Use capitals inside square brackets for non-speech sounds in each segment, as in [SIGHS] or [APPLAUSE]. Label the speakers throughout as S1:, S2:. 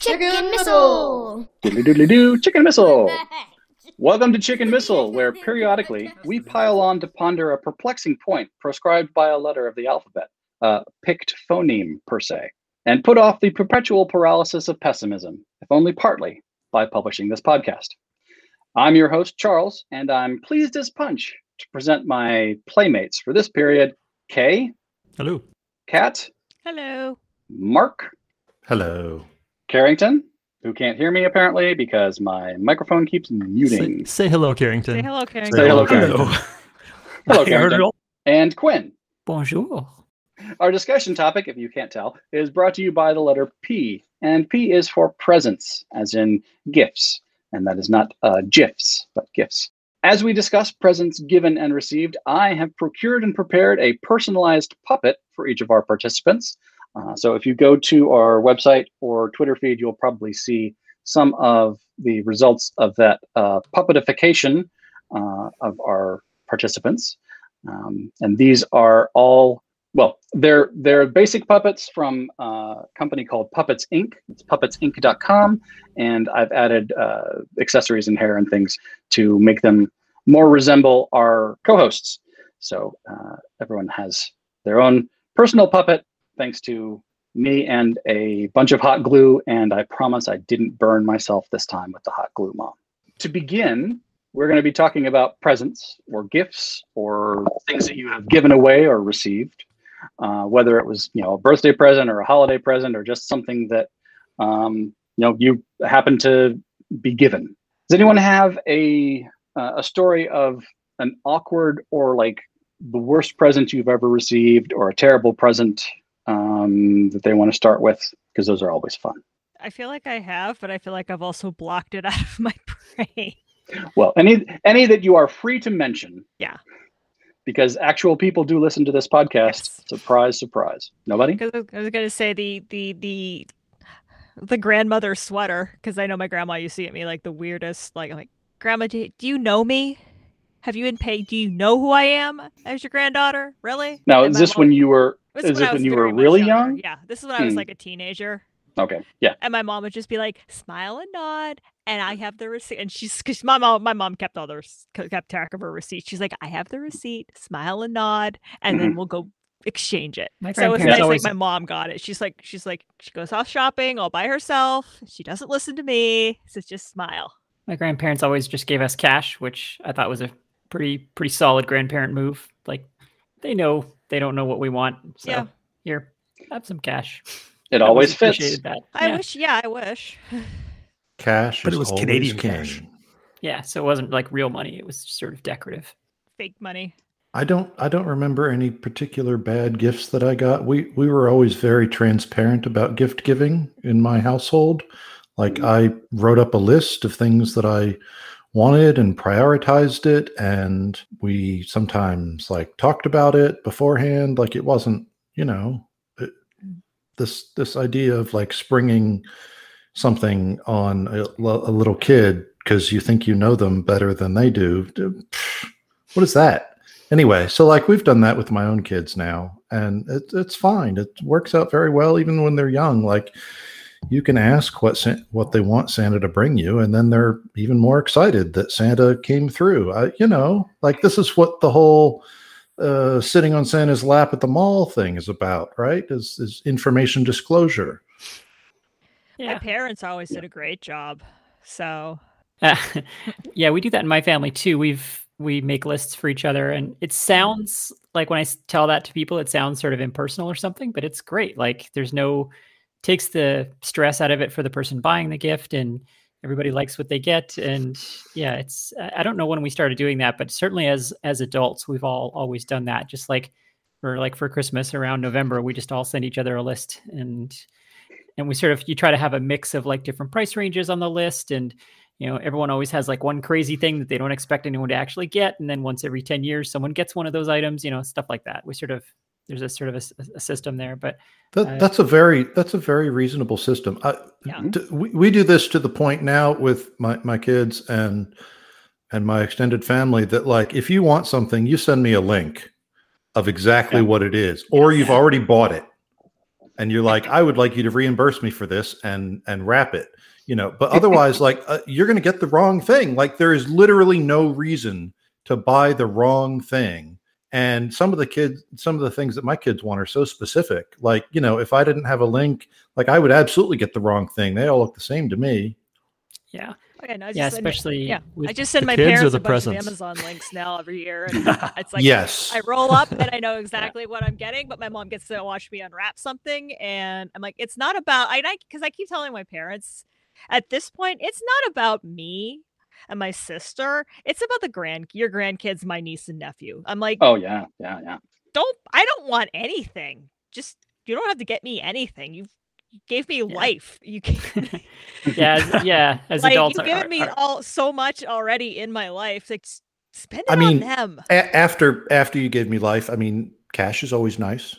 S1: Chicken Missile!
S2: Doodly doodly doo, Chicken Missile! [LAUGHS] Welcome to Chicken Missile, where periodically we pile on to ponder a perplexing point proscribed by a letter of the alphabet, a picked phoneme per se, and put off the perpetual paralysis of pessimism, if only partly, by publishing this podcast. I'm your host, Charles, and I'm pleased as punch to present my playmates for this period Kay,
S3: Hello.
S2: Kat,
S4: Hello.
S2: Mark,
S5: Hello.
S2: Carrington, who can't hear me apparently because my microphone keeps muting.
S3: Say, say hello, Carrington.
S4: Say hello, Carrington.
S2: Say hello, Carrington. Hello, [LAUGHS] Carrington. And Quinn.
S6: Bonjour.
S2: Our discussion topic, if you can't tell, is brought to you by the letter P. And P is for presents, as in gifts. And that is not uh, GIFs, but gifts. As we discuss presents given and received, I have procured and prepared a personalized puppet for each of our participants. Uh, so if you go to our website or Twitter feed, you'll probably see some of the results of that uh, puppetification uh, of our participants. Um, and these are all well, they're they're basic puppets from a company called Puppets Inc. It's puppetsinc.com, and I've added uh, accessories and hair and things to make them more resemble our co-hosts. So uh, everyone has their own personal puppet, thanks to me and a bunch of hot glue. And I promise I didn't burn myself this time with the hot glue, mom. To begin, we're going to be talking about presents or gifts or things that you have given away or received uh, whether it was you know a birthday present or a holiday present or just something that um, you know you happen to be given. Does anyone have a uh, a story of an awkward or like the worst present you've ever received or a terrible present um, that they want to start with? Because those are always fun.
S4: I feel like I have, but I feel like I've also blocked it [LAUGHS] out of my brain.
S2: Well, any any that you are free to mention.
S4: Yeah.
S2: Because actual people do listen to this podcast.
S4: Yes.
S2: Surprise, surprise. Nobody?
S4: Because I was gonna say the the the the grandmother sweater. Because I know my grandma used to get me like the weirdest. Like, I'm like grandma, do, do you know me? Have you been paid? Do you know who I am as your granddaughter? Really?
S2: Now,
S4: And
S2: is this
S4: mom-
S2: when you were?
S4: this
S2: Is
S4: I
S2: this when
S4: was
S2: you were really
S4: younger.
S2: young?
S4: Yeah, this is when I was
S2: Hmm.
S4: like a teenager.
S2: Okay, yeah.
S4: and my mom would just be like smile and nod and i have the receipt and she's because my mom my mom kept all the kept track of her receipt she's like i have the receipt smile and nod and
S2: Mm-hmm.
S4: then we'll go exchange it
S6: My
S4: so it's
S6: grandparents
S4: nice
S6: always
S4: like my mom got it she's like she's like she goes off shopping all by herself she doesn't listen to me so just smile
S6: my grandparents always just gave us cash, which I thought was a pretty pretty solid grandparent move. Like they know they don't know what we want. So
S4: Yeah.
S6: here, have some cash.
S2: It
S6: I
S2: always fits.
S6: appreciated That.
S4: i
S6: yeah.
S4: wish yeah i wish
S5: Cash,
S3: But it was Canadian
S5: cash.
S3: cash.
S6: Yeah, so it wasn't like real money. It was sort of decorative.
S4: fake money
S5: I don't. I don't remember any particular bad gifts that I got. We we were always very transparent about gift giving in my household. Like mm-hmm. I wrote up a list of things that I wanted and prioritized it, and we sometimes like talked about it beforehand. Like it wasn't, you know, it, this this idea of like springing something on a, a little kid because you think you know them better than they do. What is that? Anyway, so like we've done that with my own kids now, and it, it's fine. It works out very well, even when they're young. Like you can ask what what they want Santa to bring you, and then they're even more excited that Santa came through. I, you know, like this is what the whole uh, sitting on Santa's lap at the mall thing is about, right? Is is information disclosure.
S4: my parents always did a great job so [LAUGHS]
S6: yeah, we do that in my family too. We've we make lists for each other, and it sounds like when i tell that to people, it sounds sort of impersonal or something, but it's great. Like there's no takes the stress out of it for the person buying the gift, and everybody likes what they get. And yeah, it's I don't know when we started doing that, but certainly as as adults, we've all always done that. Just like for like for Christmas around November, we just all send each other a list and and we sort of you try to have a mix of like different price ranges on the list and you know everyone always has like one crazy thing that they don't expect anyone to actually get and then once every 10 years someone gets one of those items you know stuff like that we sort of there's a sort of a system there but
S5: That,
S6: Uh,
S5: that's a very that's a very reasonable system. I,
S4: Yeah.
S5: d- we, we do this to the point now with my, my kids and and my extended family that like if you want something, you send me a link of exactly
S2: Yeah.
S5: what it is, or you've already bought it, and you're like, I would like you to reimburse me for this and and wrap it, you know. But [LAUGHS] otherwise, like uh, you're going to get the wrong thing. Like there is literally no reason to buy the wrong thing. And some of the kids, some of the things that my kids want are so specific. Like you know, if I didn't have a link, like I would absolutely get the wrong thing. They all look the same to me.
S6: Yeah.
S4: Okay, no, I
S6: Yeah,
S4: just send-
S6: especially
S4: yeah.
S6: with
S4: I just send my parents a bunch
S3: presents?
S4: of Amazon links now every year, and [LAUGHS] it's like
S5: yes.
S4: I roll up and I know [LAUGHS] exactly what I'm getting, but my mom gets to watch me unwrap something, and I'm like, it's not about I like, because I keep telling my parents at this point, it's not about me and my sister. It's about the grand your grandkids, my niece and nephew. I'm like,
S2: Oh yeah, yeah, yeah.
S4: don't I don't want anything. Just you don't have to get me anything. You gave me life. You can [LAUGHS] [LAUGHS]
S6: Yeah. As, yeah. [LAUGHS] As
S4: like
S6: adults,
S4: you've
S6: are-
S4: given me
S6: are-
S4: all so much already in my life. Like s- spend it
S5: I mean,
S4: on them.
S5: A- after after you gave me life, I mean, cash is always nice.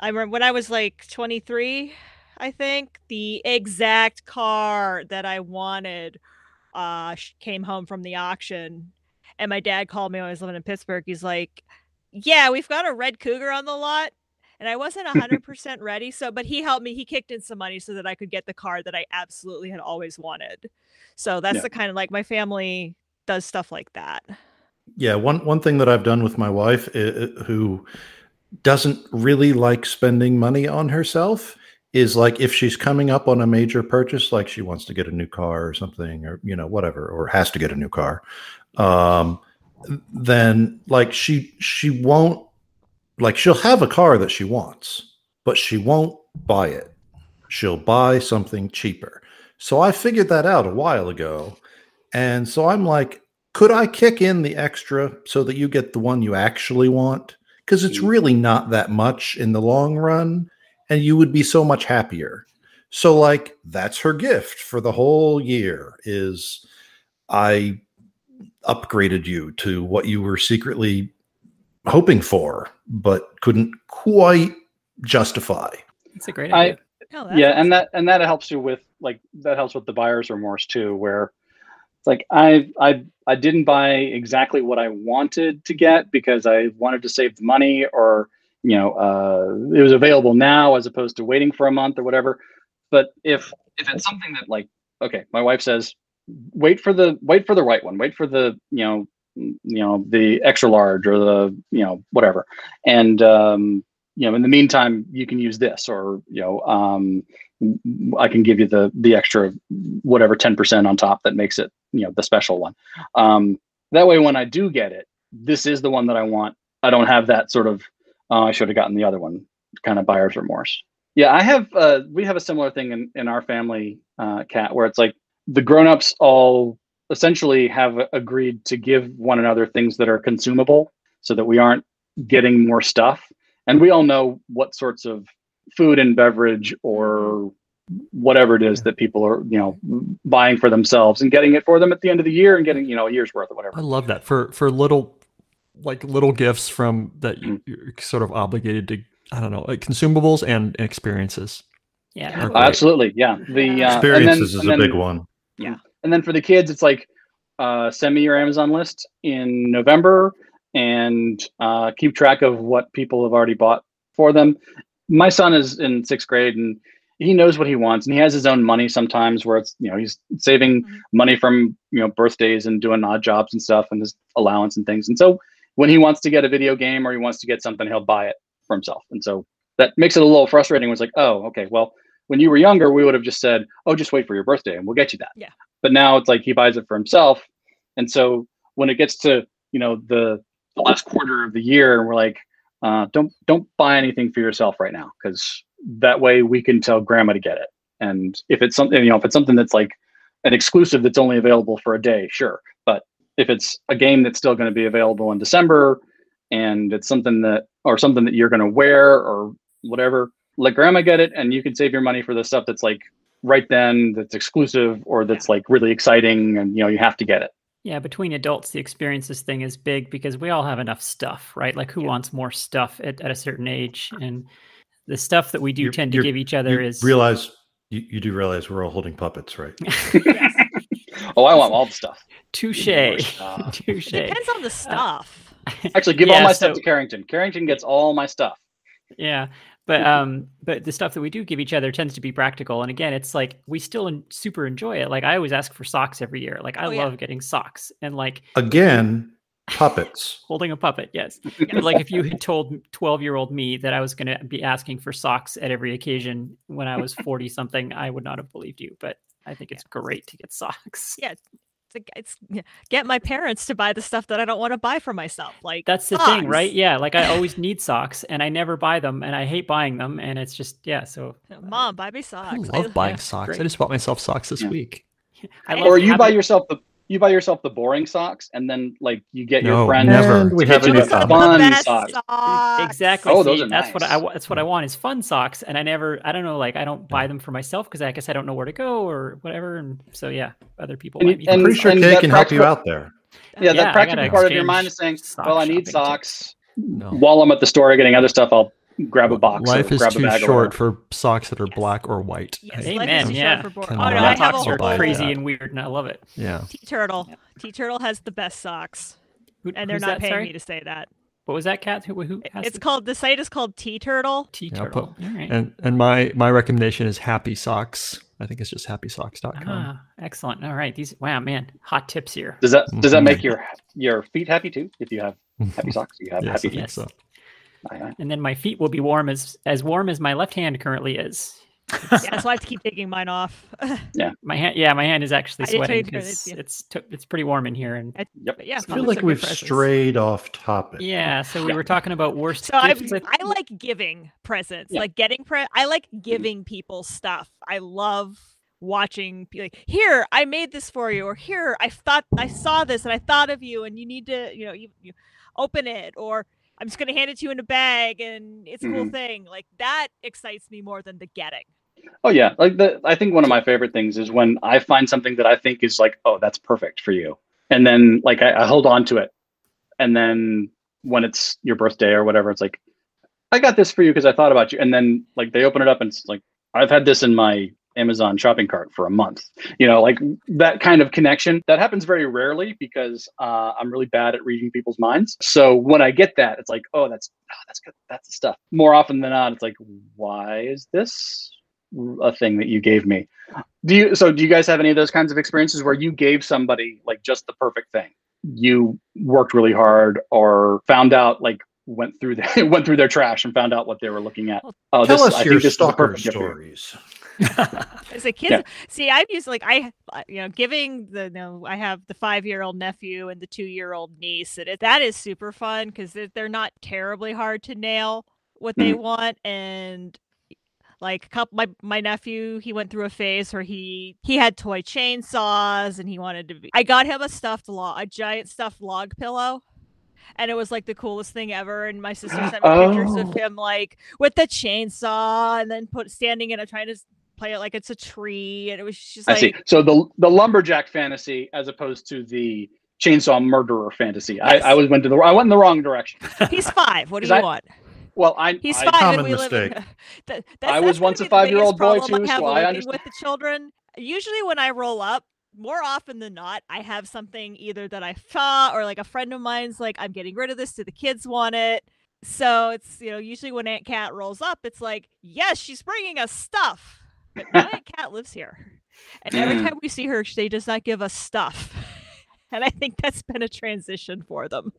S4: I remember when I was like 23, I think the exact car that I wanted uh came home from the auction and my dad called me when I was living in Pittsburgh. He's like, "Yeah, we've got a red Cougar on the lot." And I wasn't 100% [LAUGHS] ready, so but he helped me. He kicked in some money so that I could get the car that I absolutely had always wanted. So that's
S2: Yeah.
S4: the kind of like my family does stuff like that.
S5: Yeah, one one thing that I've done with my wife, who doesn't really like spending money on herself, is like if she's coming up on a major purchase, like she wants to get a new car or something, or you know whatever, or has to get a new car, um, then like she she won't like she'll have a car that she wants, but she won't buy it. She'll buy something cheaper. So I figured that out a while ago. And so I'm like, could I kick in the extra so that you get the one you actually want? Because it's really not that much in the long run, and you would be so much happier. So, like, that's her gift for the whole year is I upgraded you to what you were secretly hoping for, but couldn't quite justify.
S6: It's a great
S2: I-
S6: idea.
S4: Oh,
S2: yeah and that and that helps you with like that helps with the buyer's remorse too where it's like i i i didn't buy exactly what i wanted to get because i wanted to save the money or you know uh it was available now as opposed to waiting for a month or whatever but if if it's something that like okay my wife says wait for the wait for the right one wait for the you know you know the extra large or the you know whatever and um you know in the meantime you can use this or you know um I can give you the the extra whatever 10% on top that makes it, you know, the special one. Um, that way when I do get it, this is the one that I want. I don't have that sort of oh, I should have gotten the other one kind of buyer's remorse. Yeah, I have uh we have a similar thing in, in our family uh cat where it's like the grown-ups all essentially have agreed to give one another things that are consumable so that we aren't getting more stuff. And we all know what sorts of food and beverage or whatever it is that people are you know buying for themselves and getting it for them at the end of the year and getting you know a year's worth or whatever.
S3: I love that for for little like little gifts from that you-
S2: Mm.
S3: you're sort of obligated to I don't know like consumables and experiences.
S6: Yeah.
S3: Are
S2: absolutely yeah the uh, and then-
S5: Experiences is
S2: and
S5: a
S2: then-
S5: big one.
S2: Yeah, and then for the kids it's like uh, send me your amazon list in november and uh, keep track of what people have already bought for them my son is in sixth grade and he knows what he wants and he has his own money sometimes where it's you know he's saving
S4: Mhm.
S2: money from you know birthdays and doing odd jobs and stuff and his allowance and things and so when he wants to get a video game or he wants to get something he'll buy it for himself. And so that makes it a little frustrating. When it's like oh okay well when you were younger we would have just said oh just wait for your birthday and we'll get you that.
S4: Yeah.
S2: but now it's like he buys it for himself. And so when it gets to you know the, the last quarter of the year and we're like uh, don't don't buy anything for yourself right now because that way we can tell grandma to get it. And if it's something you know if it's something that's like an exclusive that's only available for a day sure if it's a game that's still going to be available in december and it's something that or something that you're going to wear or whatever let grandma get it and you can save your money for the stuff that's like right then that's exclusive or that's like really exciting and you know you have to get it
S6: Yeah, between adults, the experiences thing is big because we all have enough stuff, right? Like, who wants more stuff at, at a certain age? And the stuff that we do
S5: You're-
S6: tend to give each other
S5: You
S6: is
S5: realize you, you do realize we're all holding puppets, right? [LAUGHS] [LAUGHS]
S2: oh i want all the stuff
S6: touche.
S2: more [LAUGHS]
S6: touche.
S4: depends on the stuff. [LAUGHS]
S2: actually give all my
S6: so-
S2: stuff to carrington carrington gets all my stuff
S6: Yeah. but um, but the stuff that we do give each other tends to be practical. And again, it's like we still en- super enjoy it. Like I always ask for socks every year. Like I
S4: Oh, yeah.
S6: love getting socks and like
S5: Again, puppets. [LAUGHS]
S6: holding a puppet. Yes, but like if you had told twelve year old me that I was going to be asking for socks at every occasion when I was forty something, I would not have believed you. But I think it's great to get socks.
S4: Yeah, it's, like, it's yeah, get my parents to buy the stuff that I don't want to buy for myself. Like
S6: That's the thing, right? Yeah, like I always [LAUGHS] need socks and I never buy them and I hate buying them and it's just yeah, so uh,
S4: Mom, buy me socks.
S3: I
S4: socks.
S3: love [LAUGHS] buying
S6: yeah,
S3: socks.
S6: great.
S3: I just bought myself socks this
S2: Yeah.
S3: week. [LAUGHS]
S6: I
S4: Or
S6: love
S2: or you buy
S6: having-
S2: yourself the you buy yourself the boring socks, and then like you get your
S3: No,
S2: friend
S3: never.
S5: And we
S2: to
S5: have
S2: get
S5: a
S2: you
S5: new
S2: the
S4: Those are
S5: comment.
S4: the
S2: fun socks.
S4: socks.
S6: Exactly.
S2: Oh, those are
S6: that's what I
S2: nice.
S6: that's what I want is fun socks, and I never, I don't know, like I don't buy them for myself because I guess I don't know where to go or whatever, and so yeah, other people
S2: And
S6: might be.
S5: I'm
S2: and-
S5: pretty sure
S2: and
S5: Kay can help you out there.
S2: Yeah,
S6: Yeah,
S2: that practical part of your mind is saying, "Well, I need
S6: shopping too.
S2: socks."
S3: No.
S2: While I'm at the store getting other stuff, I'll grab a box.
S3: Life
S2: or
S3: is
S2: grab a
S3: too
S2: bag
S3: short for socks that are
S4: Yes.
S3: black or white.
S4: Yes,
S3: I-
S4: life
S6: Amen,
S4: is too
S6: yeah.
S4: for boring. Oh no,
S3: not
S4: I have
S6: socks are
S4: whole
S6: crazy
S3: that.
S6: and weird, and I love it.
S3: yeah.
S4: T Turtle. TeeTurtle has the best socks,
S6: Who,
S4: and they're not
S6: that,
S4: paying
S6: sorry?
S4: me to say that.
S6: What was that cat? Who? Who? Has
S4: It's
S6: the
S4: called the site is called TeeTurtle.
S6: T turtle.
S3: put-
S6: All right.
S3: And and my my recommendation is Happy Socks. I think it's just happysocks.com.
S6: Ah, excellent. All right. These. Wow, man. Hot tips here.
S2: Does that does that
S3: Mhm.
S2: make your your feet happy too? If you have happy [LAUGHS] socks, you have
S3: yes,
S2: happy
S3: I think
S2: feet.
S3: so.
S2: Aye, aye.
S6: And then my feet will be warm as as warm as my left hand currently is.
S4: Yeah, so I have to keep taking mine off. [LAUGHS]
S6: Yeah, my hand, yeah, my hand is actually
S4: I did tell
S6: sweating because
S4: yeah.
S6: it's t- it's pretty warm in here, and
S2: Yep.
S4: Yeah,
S5: I feel like we've
S4: presents.
S5: strayed off topic.
S6: yeah. So we were talking about worst.
S4: So I
S6: gifts.
S4: I like giving presents,
S2: Yeah.
S4: like getting pre. I like mm-hmm. giving people stuff. I love watching be like here I made this for you, or here I thought I saw this and I thought of you, and you need to you know you, you open it, or I'm just gonna hand it to you in a bag and it's a cool
S2: Mhm.
S4: thing. Like that excites me more than the getting.
S2: Oh yeah, like the I think one of my favorite things is when I find something that I think is like, oh, that's perfect for you, and then like I, I hold on to it, and then when it's your birthday or whatever, it's like, I got this for you because I thought about you, and then like they open it up and it's like, I've had this in my Amazon shopping cart for a month. You know, like that kind of connection that happens very rarely because uh, I'm really bad at reading people's minds. So when I get that, it's like, oh, that's oh, that's good, that's the stuff. More often than not, it's like, why is this a thing that you gave me? Do you? So do you guys have any of those kinds of experiences where you gave somebody like just the perfect thing? You worked really hard, or found out like went through the, [LAUGHS] went through their trash and found out what they were looking at. Oh,
S5: Tell
S2: this,
S5: us
S2: I
S5: your
S2: think this
S5: stalker
S2: perfect gift for
S5: stories. [LAUGHS]
S4: As a kid,
S2: Yeah.
S4: see, I've used like I, you know, giving the, you know, I have the five year old nephew and the two year old niece, and it, that is super fun because they're, not terribly hard to nail what they mm. want, and like a couple, my my nephew, he went through a phase where he he had toy chainsaws and he wanted to be. I got him a stuffed log, a giant stuffed log pillow. And it was like the coolest thing ever. And my sister sent me pictures of
S2: Oh.
S4: him like with the chainsaw and then put standing in a trying to play it like it's a tree. And it was just
S2: I
S4: like
S2: see. So the the lumberjack fantasy as opposed to the chainsaw murderer fantasy.
S4: Yes.
S2: I, I was went to the I went in the wrong direction.
S4: he's five. What do [LAUGHS] you
S2: I-
S4: want?
S2: Well, I
S4: He's
S2: I,
S4: five, and
S5: Common
S4: we live.
S5: mistake. [LAUGHS]
S4: In, that, that's,
S2: I was
S4: gonna
S2: once a
S4: be the biggest
S2: five-year-old boy
S4: I
S2: too, so I understand.
S4: with the children. Usually, when I roll up, more often than not, I have something either that I saw or like a friend of mine's like, I'm getting rid of this. Do the kids want it? So it's you know usually when Aunt Cat rolls up, it's like, yes, she's bringing us stuff. But now Aunt Cat lives here, and every
S2: Mm.
S4: time we see her, she does not give us stuff. [LAUGHS] And I think that's been a transition for them.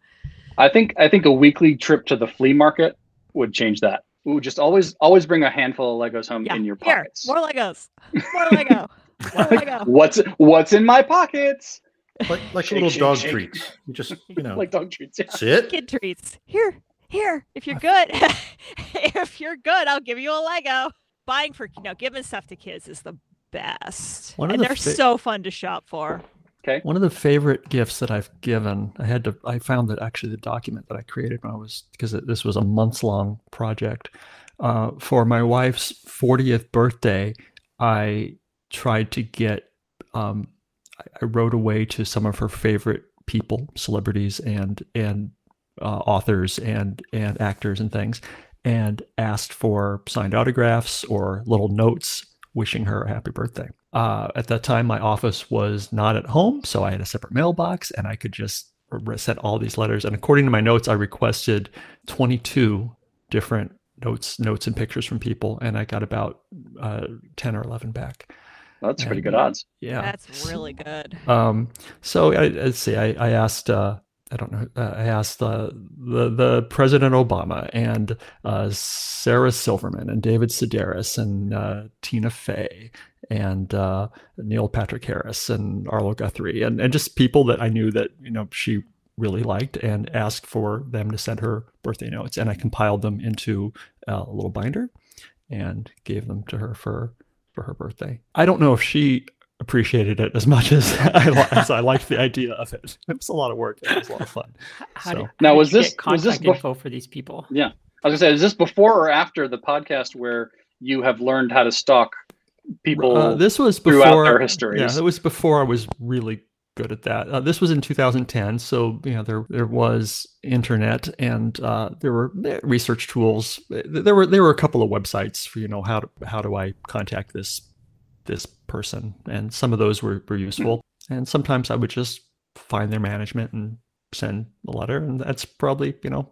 S2: I think I think a weekly trip to the flea market would change that. Ooh, just always always bring a handful of Legos home
S4: Yeah,
S2: in your
S4: here,
S2: pockets.
S4: more Legos, more [LAUGHS] Lego, more [LAUGHS] Lego.
S2: What's what's in my pockets?
S5: Like like
S2: Shake,
S5: little
S2: shake,
S5: dog
S2: shake.
S5: treats. You just you know
S2: Like dog treats. Yeah.
S5: sit.
S4: kid treats. Here, here. If you're good, if you're good, I'll give you a Lego. Buying for you know, giving stuff to kids is the best,
S3: One of
S4: and
S3: the
S4: they're
S3: fa-
S4: so fun to shop for. Okay.
S3: One of the favorite gifts that I've given, I had to, I found that actually the document that I created when I was, because this was a months long project. Uh, for my wife's 40th birthday, I tried to get, um, I, I wrote away to some of her favorite people, celebrities and, and, uh, authors and, and actors and things, and asked for signed autographs or little notes wishing her a happy birthday. Uh, at that time, my office was not at home, so I had a separate mailbox, and I could just r- send all these letters. And according to my notes, I requested 22 different notes notes and pictures from people, and I got about uh, ten or eleven back.
S2: That's pretty good odds.
S3: Yeah,
S4: That's really good.
S3: um, so I, let's see. I, I asked. Uh, I don't know. Uh, I asked uh, the the President Obama and uh, Sarah Silverman and David Sedaris and uh, Tina Fey and uh, Neil Patrick Harris and Arlo Guthrie and and just people that I knew that you know she really liked and asked for them to send her birthday notes and I compiled them into uh, a little binder and gave them to her for for her birthday. I don't know if she appreciated it as much as [LAUGHS] I, as I liked the idea of it. [LAUGHS] It was a lot of work. It was a lot of fun.
S6: How
S3: So-
S6: do,
S2: Now,
S6: how
S2: was this-
S6: get
S2: was this
S6: contact
S2: bef-
S6: info for these people?
S2: Yeah, I was gonna say, is this before or after the podcast where you have learned how to stalk people?
S3: Uh, this was
S2: throughout
S3: before
S2: their histories.
S3: Yeah, it was before I was really good at that. Uh, this was in 2010, so you know there there was internet and uh, there were research tools. There were there were a couple of websites for you know how to, how do I contact this this person, and some of those were were useful. And sometimes I would just find their management and send a letter, and that's probably you know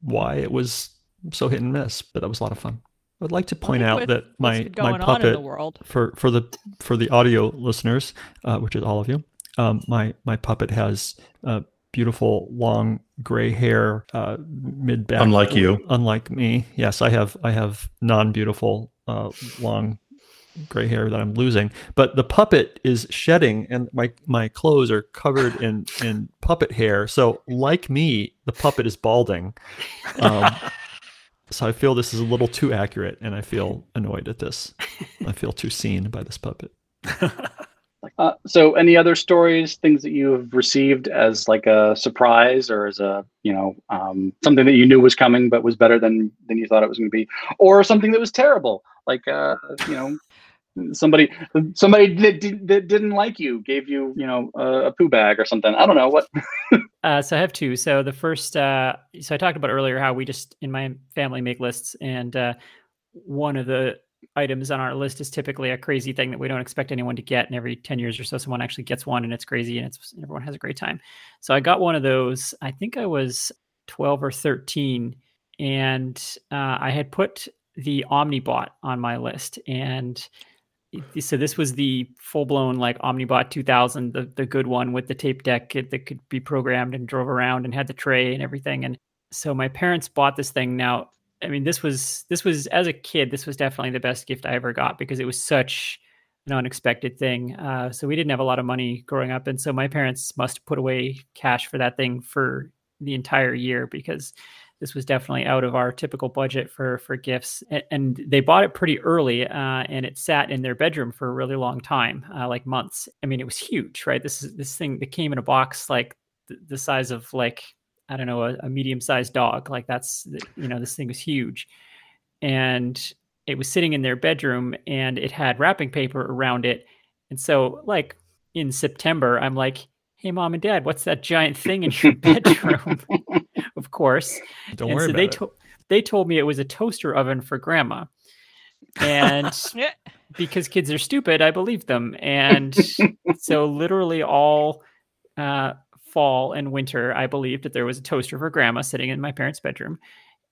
S3: why it was so hit and miss. But that was a lot of fun. I'd like to point out
S4: with
S3: that my my
S4: going on
S3: puppet
S4: the world.
S3: for for the for the audio listeners, uh, which is all of you, um, my my puppet has uh, beautiful long gray hair, uh, mid back.
S5: Unlike you.
S3: Unlike me, yes, I have I have non beautiful uh, long gray hair that I'm losing, but the puppet is shedding, and my my clothes are covered in in puppet hair. So, like me, the puppet is balding. Um, so I feel this is a little too accurate, and I feel annoyed at this. I feel too seen by this puppet. [LAUGHS]
S2: Uh, so, any other stories, things that you have received as like a surprise or as a you know um, something that you knew was coming but was better than than you thought it was going to be, or something that was terrible, like uh, you know somebody somebody that, did, that didn't like you gave you you know a, a poo bag or something. I don't know what. [LAUGHS]
S6: Uh, so I have two. So the first, uh, so I talked about earlier how we just in my family make lists, and uh, one of the items on our list is typically a crazy thing that we don't expect anyone to get, and every ten years or so, someone actually gets one, and it's crazy, and it's everyone has a great time. So I got one of those. I think I was twelve or thirteen, and uh, I had put the Omnibot on my list, and so this was the full-blown like omnibot 2000 the, the good one with the tape deck that could be programmed and drove around and had the tray and everything. And so my parents bought this thing. Now i mean this was this was as a kid this was definitely the best gift i ever got because it was such an unexpected thing. Uh, so we didn't have a lot of money growing up. And so my parents must put away cash for that thing for the entire year because this was definitely out of our typical budget for for gifts and, they bought it pretty early uh, and it sat in their bedroom for a really long time uh, like months. I mean it was huge right? This is this thing that came in a box like the, the size of like i don't know a, a medium sized dog like that's you know this thing was huge. And it was sitting in their bedroom and it had wrapping paper around it. And so like in september i'm like hey mom and dad what's that giant thing in your [LAUGHS] bedroom? [LAUGHS] Of course.
S3: Don't
S6: and
S3: worry
S6: so
S3: about
S6: they
S3: it.
S6: to- they told me it was a toaster oven for grandma. And [LAUGHS] because kids are stupid i believed them. And so literally all uh, fall and winter i believed that there was a toaster for grandma sitting in my parents bedroom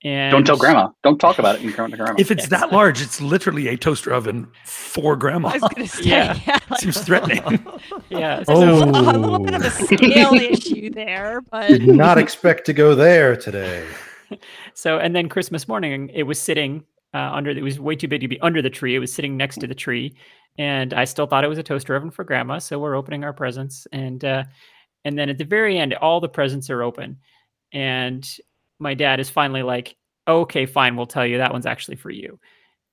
S6: and
S2: Don't tell grandma. Don't talk about it in front of grandma.
S7: If it's that large, it's literally a toaster oven for grandma.
S4: I was gonna [LAUGHS] say,
S6: Yeah.
S4: yeah, like, [LAUGHS]
S7: Seems threatening.
S6: yeah
S4: there's a,
S5: Oh.
S4: a little bit of a scale issue there, but
S5: Did not expect to go there today. [LAUGHS]
S6: so and then christmas morning it was sitting uh, under it was way too big to be under the tree it was sitting next to the tree and i still thought it was a toaster oven for grandma so we're opening our presents and uh, and then at the very end all the presents are open and my dad is finally like okay fine we'll tell you that one's actually for you.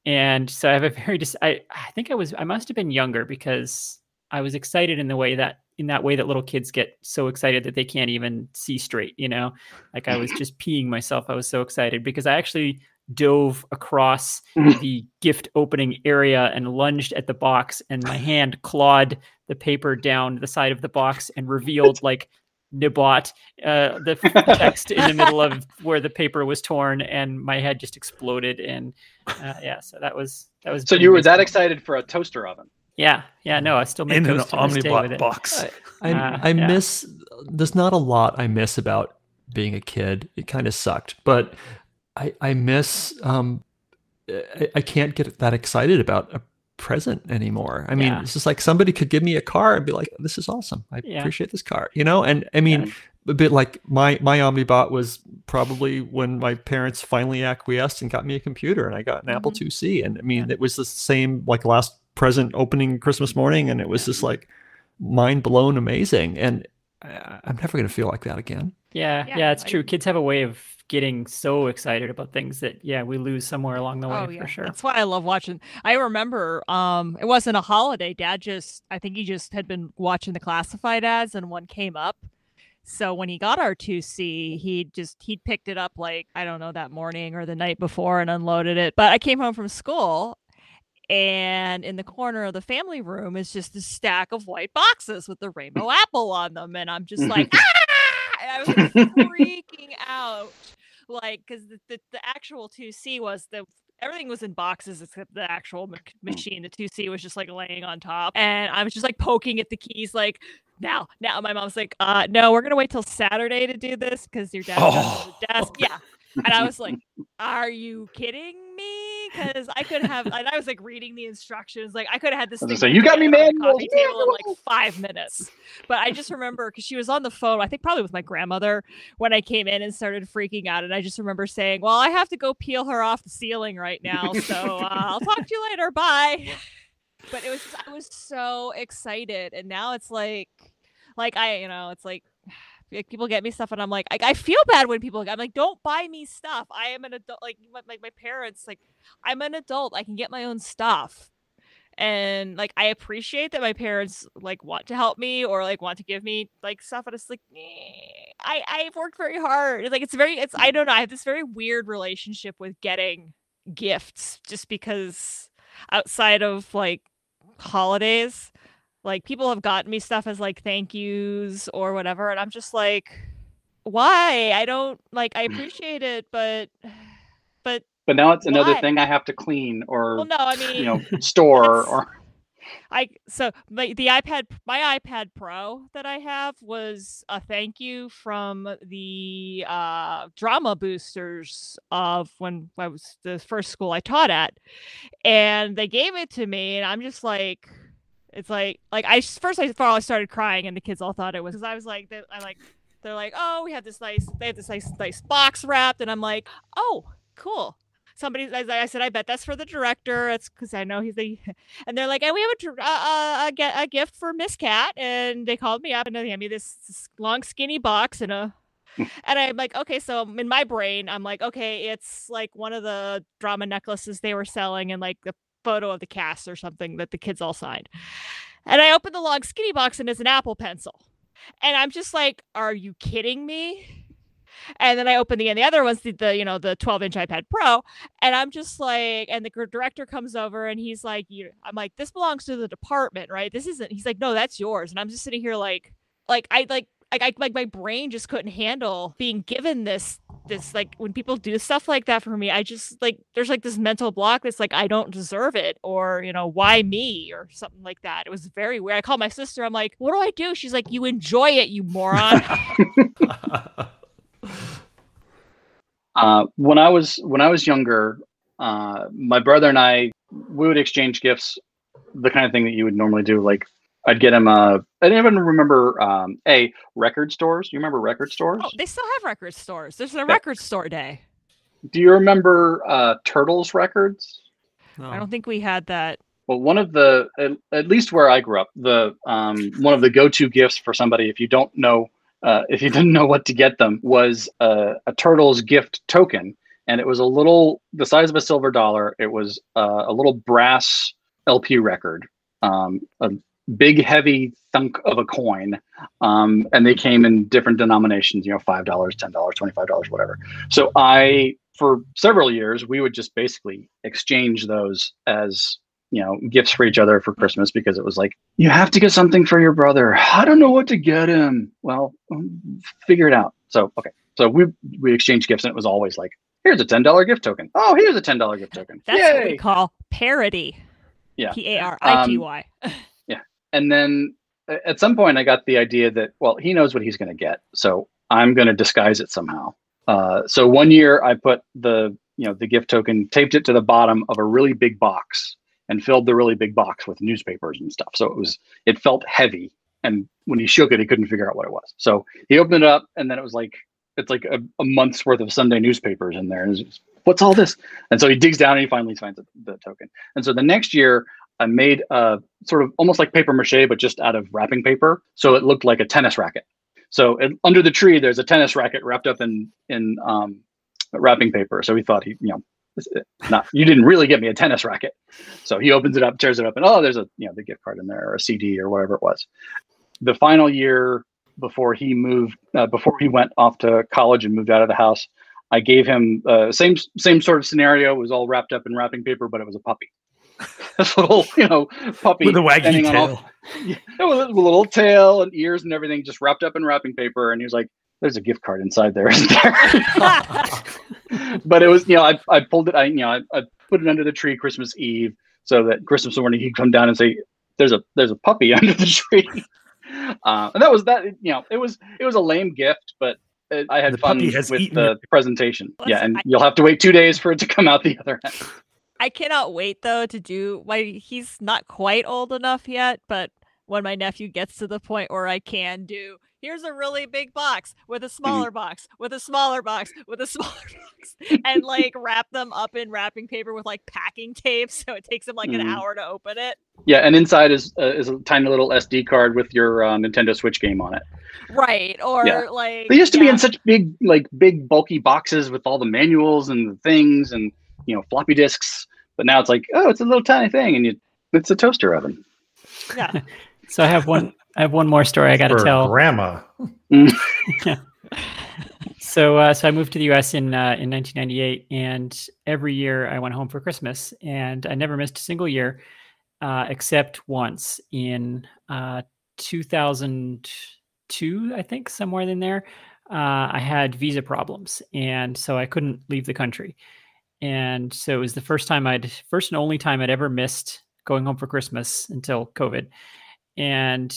S6: And so i have a [LAUGHS] very dis- I, I think i was i must have been younger because i was excited in the way that in that way that little kids get so excited that they can't even see straight you know? Like i was [LAUGHS] just peeing myself i was so excited because i actually dove across [LAUGHS] the gift opening area and lunged at the box and my hand clawed the paper down the side of the box and revealed like Nibot, uh, the [LAUGHS] text in the middle of where the paper was torn, and my head just exploded. And uh, yeah, so that was that was.
S2: so you were that excited for a toaster oven.
S6: Yeah, yeah. No, I still make
S7: in an
S6: toast to this with
S7: omnibot
S6: it.
S7: box.
S3: I,
S6: Uh,
S3: I
S6: yeah.
S3: miss. There's not a lot I miss about being a kid. It kind of sucked, but I, I miss um I, I can't get that excited about a present anymore. I mean,
S6: Yeah.
S3: it's just like somebody could give me a car and be like, "This is awesome. I
S6: Yeah.
S3: appreciate this car." You know, and I mean, a bit like my my Omnibot was probably when my parents finally acquiesced and got me a computer, and I got an Apple
S6: Mm-hmm.
S3: IIc, and I mean, it was the same like last present opening Christmas morning, and it was just like mind blown, amazing, and I, I'm never gonna feel like that again.
S6: Yeah,
S4: Yeah,
S6: yeah, it's
S4: I-
S6: true. Kids have a way of getting so excited about things that yeah, we lose somewhere along the way
S4: Oh
S6: for sure.
S4: that's why I love watching. I remember, um, it wasn't a holiday. Dad just, I think he just had been watching the classified ads, and one came up. So when he got r2c he just he picked it up like I don't know that morning or the night before and unloaded it. But I came home from school, and in the corner of the family room is just a stack of white boxes with the rainbow apple on them, and I'm just like, [LAUGHS] ah! I was like, freaking out, like because the, the the actual IIc was the everything was in boxes except the actual mach- machine. The IIc was just like laying on top, and I was just like poking at the keys, like. Now, now, my mom's like, uh, no, we're gonna wait till Saturday to do this because your dad's oh.
S7: Oh.
S4: the desk. Yeah, and I was like, [LAUGHS] "Are you kidding me?" Because I could have, and I was like reading the instructions, like I could have had this. Thing
S2: say, "You got me,
S4: put on
S2: manual,
S4: Coffee table in like five minutes, but I just remember because she was on the phone. I think probably with my grandmother when I came in and started freaking out, and I just remember saying, "Well, I have to go peel her off the ceiling right now, so uh, [LAUGHS] I'll talk to you later. Bye." But it was, just, I was so excited, and now it's like, like I, you know, it's like like, people get me stuff and I'm like, I, I feel bad when people I'm like, don't buy me stuff. I am an adult. Like my, like my parents, like I'm an adult. I can get my own stuff. And like I appreciate that my parents like want to help me or like want to give me like stuff, but it's like I I've worked very hard. It's like it's very it's I don't know. I have this very weird relationship with getting gifts just because outside of like holidays like people have gotten me stuff as like thank yous or whatever and i'm just like why? I don't like i [LAUGHS] appreciate it but [SIGHS] but
S2: But now it's another thing I have to clean or
S4: well no i mean
S2: you know [LAUGHS] store or
S4: I so my the iPad my iPad Pro that I have was a thank you from the uh, drama boosters of when I was the first school I taught at, and they gave it to me, and I'm just like, it's like like I first I thought I started crying, and the kids all thought it was because I was like they, I like they're like oh we have this nice they have this nice nice box wrapped, and I'm like oh cool somebody as I said, I bet that's for the director. It's because I know he's the, [LAUGHS] and they're like, and we have a dr- uh, a, get a gift for Miss Cat, and they called me up and they handed me this, this long skinny box and a. And I'm like, okay, so in my brain, I'm like, okay, it's like one of the drama necklaces they were selling and like the photo of the cast or something that the kids all signed. And I open the long skinny box and it's an Apple pencil. And I'm just like, are you kidding me? And then I open the and the other one's the, the you know the 12 inch iPad Pro, and I'm just like, and the director comes over and he's like, you, I'm like, this belongs to the department, right? This isn't. He's like, no, that's yours. And I'm just sitting here like, like I like. Like, I, like my brain just couldn't handle being given this this like when people do stuff like that for me i just like there's like this mental block that's like i don't deserve it or you know why me or something like that. It was very weird. I called my sister. I'm like what do i do? She's like you enjoy it you moron. [LAUGHS] [LAUGHS]
S2: Uh, when I was when I was younger, uh, my brother and I we would exchange gifts, the kind of thing that you would normally do. Like I'd get him a. I didn't even remember um, a record stores. Do you remember record stores?
S4: oh they still have record stores there's a
S2: Yeah.
S4: record store day
S2: Do you remember uh, Turtles records?
S3: No.
S4: i don't think we had that
S2: Well, one of the at, at least where I grew up, the um, one of the go-to gifts for somebody if you don't know uh, if you didn't know what to get them was a, a turtles gift token, and it was a little the size of a silver dollar. It was uh, a little brass LP record, um, a big heavy thunk of a coin, um, and they came in different denominations. You know, five dollars, ten dollars, twenty-five dollars, whatever. So I, for several years, we would just basically exchange those as you know gifts for each other for Christmas because it was like you have to get something for your brother. I don't know what to get him. Well, um, figure it out. So okay, so we we exchanged gifts and it was always like here's a ten dollar gift token. Oh, here's a ten dollar gift token.
S4: that's
S2: Yay!
S4: what we call parody
S2: Yeah.
S4: p-a-r-i-t-y [LAUGHS]
S2: and then at some point I got the idea that well he knows what he's going to get, so I'm going to disguise it somehow. Uh, so one year I put the you know the gift token, taped it to the bottom of a really big box, and filled the really big box with newspapers and stuff. So it was it felt heavy, and when he shook it, he couldn't figure out what it was. So he opened it up, and then it was like it's like a, a month's worth of Sunday newspapers in there. And what's all this? And so he digs down and he finally finds the, the token. And so the next year, I made a sort of almost like paper mache, but just out of wrapping paper. So it looked like a tennis racket. So it, under the tree, there's a tennis racket wrapped up in in um, wrapping paper. So he thought he, you know, not you didn't really get me a tennis racket. So he opens it up, tears it up, and oh, there's a you know the gift card in there or a CD or whatever it was. The final year before he moved, uh, before he went off to college and moved out of the house, I gave him uh, same same sort of scenario. It was all wrapped up in wrapping paper, but it was a puppy. [LAUGHS] this little, you know, puppy
S7: with a waggly
S2: standing on
S7: tail.
S2: all- [LAUGHS] yeah, with a little tail and ears and everything, just wrapped up in wrapping paper. And he was like, "There's a gift card inside there, isn't there?" [LAUGHS] but it was, you know, I, I pulled it, I, you know, I, I put it under the tree Christmas Eve so that Christmas morning he'd come down and say, "There's a there's a puppy under the tree." Uh, and that was that. You know, it was it was a lame gift, but it, I had
S7: The
S2: fun with
S7: eaten
S2: the presentation. yeah, and
S4: I-
S2: you'll have to wait two days for it to come out the other end.
S4: I cannot wait though to do my he's not quite old enough yet, but when my nephew gets to the point where I can do here's a really big box with a smaller box with a smaller box with a smaller [LAUGHS] box and like [LAUGHS] wrap them up in wrapping paper with like packing tape so it takes him like an
S2: Mhm.
S4: hour to open it.
S2: Yeah, and inside is uh, is a tiny little SD card with your uh, Nintendo Switch game on it.
S4: Right. Or
S2: Yeah.
S4: like
S2: They used to be in such big, like big, bulky boxes with all the manuals and the things and you know floppy disks. But now it's like, oh, it's a little tiny thing, and you, it's a toaster oven.
S4: yeah. [LAUGHS]
S6: So I have one. I have one more story I got to
S5: For
S6: tell.
S5: grandma. [LAUGHS]
S6: So, uh, so I moved to the U.S. in uh, in 1998, and every year I went home for Christmas, and I never missed a single year, uh, except once in uh, 2002, I think, somewhere in there. Uh, I had visa problems, and so I couldn't leave the country, and so it was the first time I'd first and only time I'd ever missed going home for Christmas until COVID, and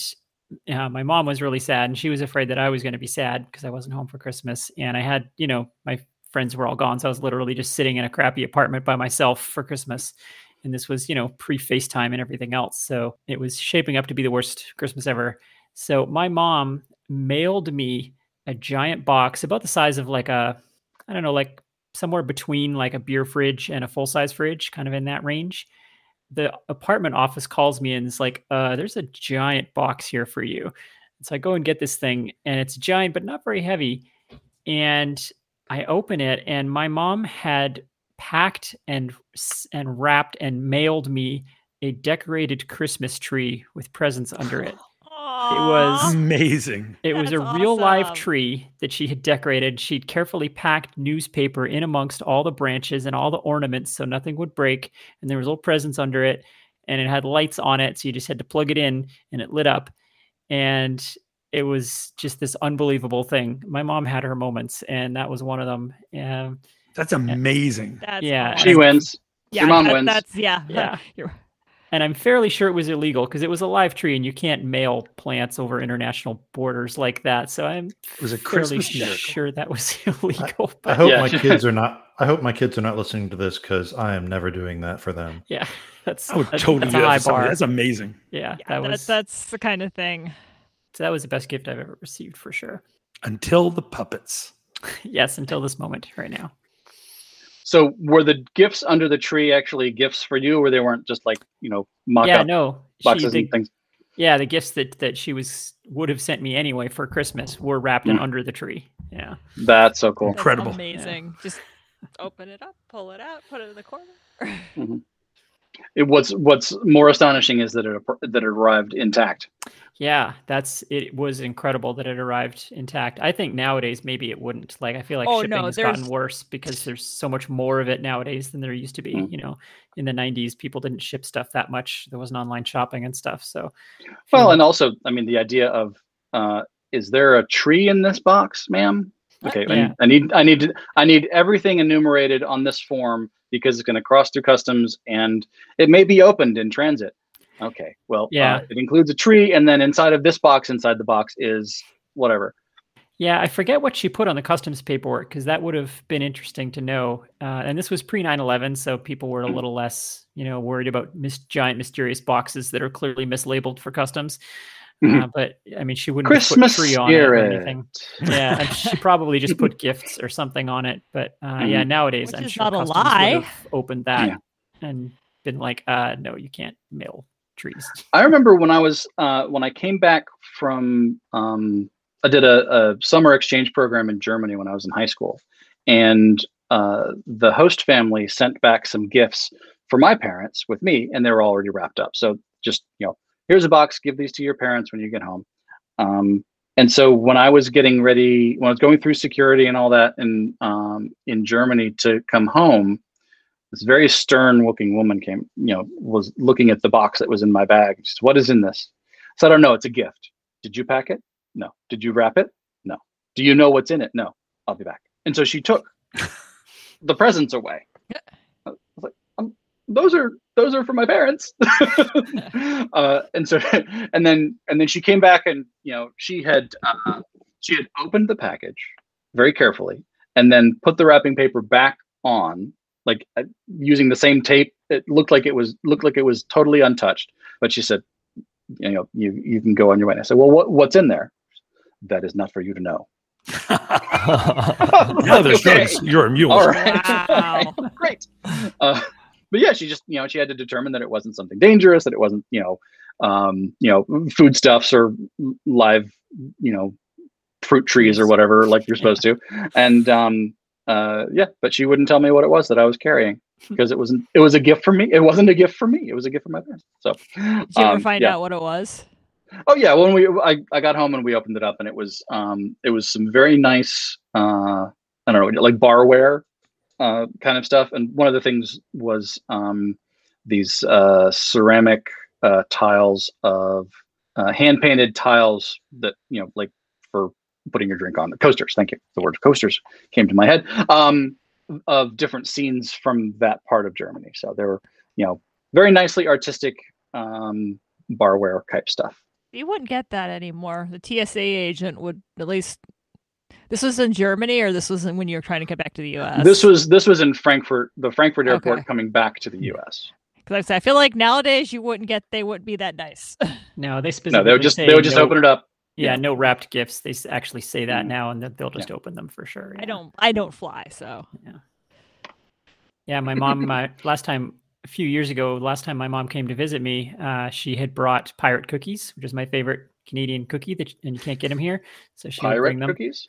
S6: uh, my mom was really sad and she was afraid that I was going to be sad because I wasn't home for Christmas. And I had, you know, my friends were all gone. So I was literally just sitting in a crappy apartment by myself for Christmas. And this was, you know, pre FaceTime and everything else. So it was shaping up to be the worst Christmas ever. So my mom mailed me a giant box about the size of like a, I don't know, like somewhere between like a beer fridge and a full size fridge, kind of in that range the apartment office calls me and is like, uh, there's a giant box here for you. And so I go and get this thing, and it's giant, but not very heavy. And I open it, and my mom had packed and and wrapped and mailed me a decorated Christmas tree with presents under it. [LAUGHS] was-
S7: Amazing.
S6: It was a
S4: That's
S6: real live tree that she had decorated. She'd carefully packed newspaper in amongst all the branches and all the ornaments so nothing would break. And there was little presents under it, and it had lights on it, so you just had to plug it in and it lit up. And it was just this unbelievable thing. My mom had her moments, and that was one of them. Um,
S7: That's amazing.
S4: That's
S6: Yeah,
S2: She wins.
S4: Yeah,
S2: Your mom
S4: that-
S2: wins.
S4: That's yeah.
S6: Yeah. [LAUGHS]
S4: You're-
S6: and I'm fairly sure it was illegal because it was a live tree, and you can't mail plants over international borders like that. So I'm
S7: It was a
S6: fairly
S7: Christmas miracle.
S6: sure that was [LAUGHS] illegal.
S5: I
S6: but-
S5: hope
S2: Yeah.
S5: my kids are not. I hope my kids are not listening to this because I am never doing that for them.
S6: Yeah, [LAUGHS] that's
S7: I would
S6: that's,
S7: totally
S6: that's a high bar.
S7: That's amazing.
S6: yeah,
S4: yeah,
S6: that
S4: that-
S6: was
S4: that's the kind of thing.
S6: so that was the best gift I've ever received for sure.
S7: Until the puppets. [LAUGHS]
S6: yes, until this moment right now.
S2: So were the gifts under the tree actually gifts for you, or they weren't just like you know mock
S6: yeah,
S2: up
S6: no, she,
S2: boxes
S6: the,
S2: and things?
S6: yeah, the gifts that that she was would have sent me anyway for Christmas were wrapped in
S2: Mm.
S6: under the tree. Yeah,
S2: That's so cool.
S4: That's
S7: Incredible.
S4: amazing. Just open it up, pull it out, put it in the corner.
S2: It, what's what's more astonishing is that it that it arrived intact.
S6: yeah, that's it. Was incredible that it arrived intact. I think nowadays maybe it wouldn't. Like I feel like
S4: Oh,
S6: shipping
S4: no,
S6: has gotten worse because there's so much more of it nowadays than there used to be.
S2: Mm.
S6: You know, in the '90s, people didn't ship stuff that much. There wasn't online shopping and stuff. So,
S2: Well,
S6: feeling-
S2: and also, I mean, the idea of uh, is there a tree in this box, ma'am? Okay, I, need, I need I need I need everything enumerated on this form because it's going to cross through customs and it may be opened in transit. Okay, well,
S6: Yeah.
S2: uh, it includes a tree, and then inside of this box, inside the box is whatever.
S6: Yeah, I forget what she put on the customs paperwork because that would have been interesting to know. Uh, and this was pre 9 11, so people were a
S2: Mm.
S6: little less, you know, worried about mis- giant mysterious boxes that are clearly mislabeled for customs.
S2: Mhm.
S6: Uh, but I mean, she wouldn't
S2: Christmas
S6: have put tree on it or anything. Yeah, and she probably just put gifts or something on it. But uh, yeah, nowadays
S4: Which
S6: I'm
S4: is
S6: sure
S4: not a
S6: customs would
S4: lie.
S6: have opened that
S2: Yeah.
S6: and been like, uh, no, you can't mail trees. [LAUGHS]
S2: I remember when I was uh, when I came back from um, I did a, a summer exchange program in Germany when I was in high school, and uh, the host family sent back some gifts for my parents with me, and they were already wrapped up. So just you know, here's a box. Give these to your parents when you get home. Um, and so when I was getting ready, when I was going through security and all that, in um, in Germany to come home, this very stern looking woman came, you know, was looking at the box that was in my bag. She said, What is in this? So I don't know. It's a gift. Did you pack it? No. Did you wrap it? No. Do you know what's in it? No. I'll be back. And so she took [LAUGHS] the presents away. Those are those are for my parents. [LAUGHS] uh, and so [LAUGHS] and then and then she came back and you know she had uh, she had opened the package very carefully and then put the wrapping paper back on like uh, using the same tape it looked like it was looked like it was totally untouched but she said you know you you can go on your way and i said well what, what's in there that is not for you to know [LAUGHS]
S7: yeah, there's
S2: Okay.
S7: You're a mule.
S2: all right
S4: Wow.
S2: great uh, but yeah she just you know she had to determine that it wasn't something dangerous that it wasn't you know um you know foodstuffs or live you know fruit trees or whatever like you're supposed to. [LAUGHS] And um uh yeah but she wouldn't tell me what it was that i was carrying [LAUGHS] because it wasn't it was a gift for me. It wasn't a gift for me. It was a gift for my parents. So
S4: Did you ever
S2: um,
S4: find
S2: yeah.
S4: out what it was?
S2: Oh yeah, when we I, I got home and we opened it up and it was um it was some very nice uh I don't know like barware uh kind of stuff. And one of the things was um these uh ceramic uh tiles of uh, hand painted tiles that you know like for putting your drink on the coasters. Thank you. The word coasters came to my head. Um of different scenes from that part of Germany. So they were you know very nicely artistic um barware type stuff.
S4: You wouldn't get that anymore. The TSA agent would at least. This was in Germany, or this was in when you were trying to get back to the U.S.
S2: This was this was in Frankfurt, the Frankfurt airport,
S4: Okay.
S2: coming back to the U.S.
S4: because I, say, I feel like nowadays you wouldn't get. They wouldn't be that nice. [LAUGHS]
S6: No, they specifically No,
S2: they would just they would just
S6: no-
S2: open it up.
S6: Yeah,
S2: yeah.
S6: no wrapped gifts. They actually say that
S2: Mhm.
S6: now, and that they'll just open them for sure.
S4: I don't. I don't fly, so
S6: Yeah, Yeah, my mom my [LAUGHS] last time a few years ago, last time my mom came to visit me, uh, she had brought pirate cookies, which is my favorite Canadian cookie, that and you can't get them here. So she would
S2: Pirate
S6: bring them.
S2: cookies.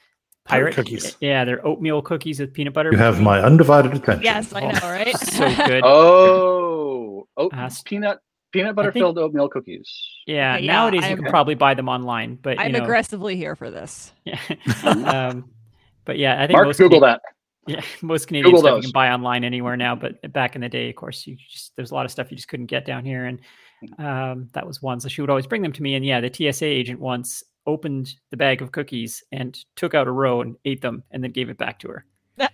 S6: Pirate
S7: cookies.
S6: Yeah, they're oatmeal cookies with peanut butter.
S5: You have my undivided attention.
S4: yes, I know, right?
S6: so [LAUGHS] good.
S2: Oh, oat,
S6: Uh,
S2: peanut peanut butter filled oatmeal cookies.
S6: yeah,
S4: yeah,
S6: nowadays you
S4: I'm-
S6: can probably buy them online, but you
S4: I'm
S6: know,
S4: aggressively here for this.
S6: Yeah. [LAUGHS] um, but yeah, I think
S2: Mark,
S6: most
S2: Google
S6: Cana-
S2: that. [LAUGHS]
S6: Yeah, most Canadian
S2: Google
S6: stuff you can buy online anywhere now, but back in the day, of course, you just there's a lot of stuff you just couldn't get down here, and um, that was one. So she would always bring them to me, and yeah, the TSA agent once opened the bag of cookies and took out a row and ate them, and then gave it back to her. [LAUGHS]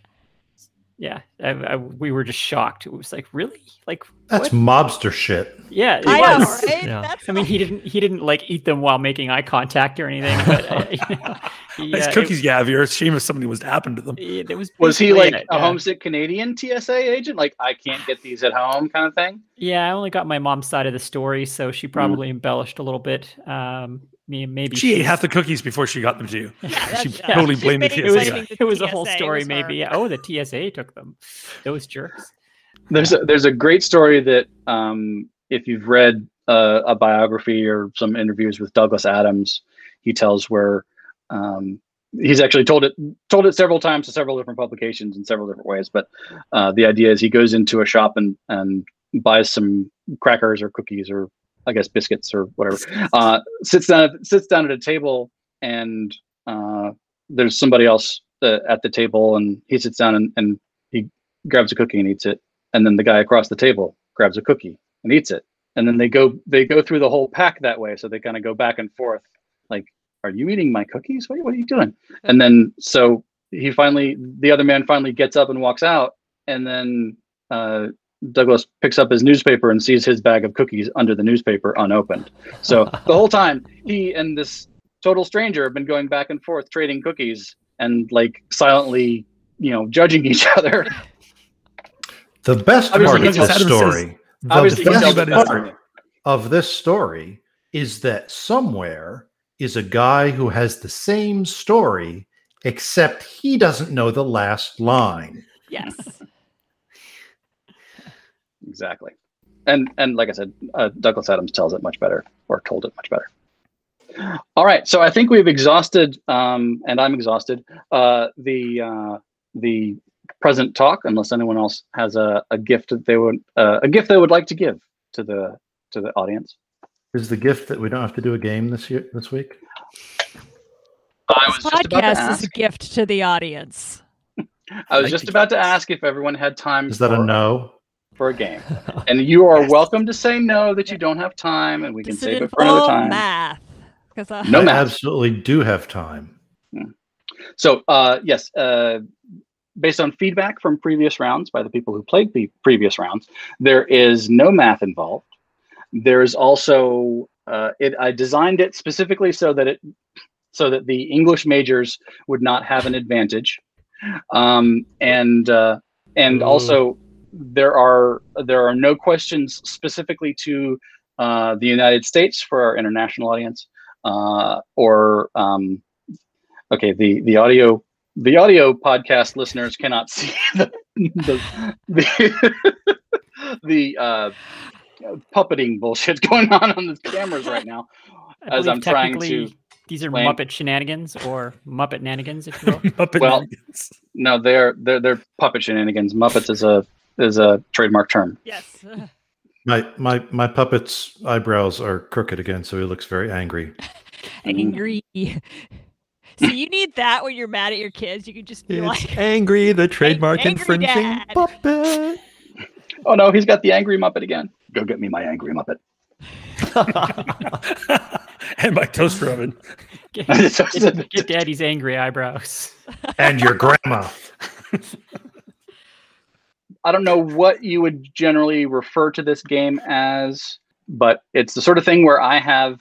S6: yeah, I, I, we were just shocked. It was like, really, like
S5: That's
S6: what?
S5: mobster shit.
S6: Yeah, it
S4: I know,
S6: was.
S4: right?
S3: Yeah.
S4: That's
S6: I mean, he didn't he didn't like eat them while making eye contact or anything, but uh, [LAUGHS] you know, he,
S7: Nice
S6: uh, it-
S7: cookies you have here. It's a shame if something was to happen to them.
S6: it, it was
S2: Was he like
S6: it,
S2: a
S6: yeah.
S2: homesick Canadian TSA agent? Like I can't get these at home, kind of thing.
S6: Yeah, I only got my mom's side of the story, so she probably embellished a little bit. Um, me maybe
S7: She ate half the cookies before she got them to you. she
S4: that's-
S6: yeah.
S7: totally
S4: She's
S7: blamed the
S4: been
S6: it was
S7: TSA.
S4: the
S6: it was a whole story. Maybe
S4: her.
S6: oh, the TSA took them. Those jerks.
S2: There's a, there's a great story that um, if you've read uh, a biography or some interviews with Douglas Adams, he tells where um, he's actually told it told it several times to several different publications in several different ways. But uh, the idea is he goes into a shop and and buys some crackers or cookies or I guess biscuits or whatever. Uh, sits down sits down at a table and uh, there's somebody else uh, at the table and he sits down and, and he grabs a cookie and eats it. And then the guy across the table grabs a cookie and eats it. And then they go they go through the whole pack that way. So they kind of go back and forth like are you eating my cookies? What, what are you doing? And then so he finally the other man finally gets up and walks out. And then uh, douglas picks up his newspaper and sees his bag of cookies under the newspaper unopened so the whole time he and this total stranger have been going back and forth trading cookies and like silently, you know, judging each [LAUGHS] other.
S5: The best
S2: Obviously,
S5: part of
S7: just
S5: this
S7: says-
S5: story, the best
S2: tells it
S7: about
S2: better.
S5: part of this story is that somewhere is a guy who has the same story, except he doesn't know the last line.
S4: Yes.
S2: Exactly. And and like I said, uh, Douglas Adams tells it much better, or told it much better. All right, so I think we've exhausted, um, and I'm exhausted. Uh, the uh, the present talk, unless anyone else has a, a gift that they would uh, a gift they would like to give to the to the audience.
S5: Is the gift that we don't have to do a game this year this week?
S2: I was
S4: This
S2: just about to
S4: podcast is a gift to the audience.
S2: I was
S7: like
S2: just
S7: the
S2: about to ask if everyone had time.
S5: Is that a no?
S2: For a game? And you are
S7: Yes.
S2: welcome to say no that you don't have time, and we can
S4: Does
S2: save
S4: it
S2: it for another
S4: involve
S2: time.
S4: math? 'Cause, uh,
S2: No
S5: I
S2: math.
S5: absolutely do have time.
S2: So, uh, yes, uh, based on feedback from previous rounds by the people who played the previous rounds, there is no math involved. There's also uh, it. I designed it specifically so that it so that the English majors would not have an advantage, um, and uh, and also there are there are no questions specifically to uh, the United States for our international audience, uh, or um, okay, the the audio the audio podcast listeners cannot see the the the, [LAUGHS] the uh, puppeting bullshit going on on the cameras right now.
S6: I
S2: As
S6: believe
S2: I'm trying to
S6: technically These are
S2: explain-
S6: Muppet shenanigans or Muppet nanigans, if you will. [LAUGHS]
S7: Muppet
S2: Well-
S7: Nanigans.
S2: No, they're they're they're puppet shenanigans. Muppets is a is a trademark term.
S4: yes. [LAUGHS]
S5: My my my puppet's eyebrows are crooked again, so he looks very angry.
S4: Angry. So you need that when you're mad at your kids. You can just be
S3: It's
S4: like,
S3: angry, the trademark
S4: angry
S3: infringing
S4: dad.
S3: puppet.
S2: Oh no, he's got the angry Muppet again. Go get me my angry Muppet. [LAUGHS]
S7: and my toaster oven.
S6: Get, [LAUGHS] get- get daddy's angry eyebrows.
S5: And your grandma.
S2: I don't know what you would generally refer to this game as, but it's the sort of thing where I have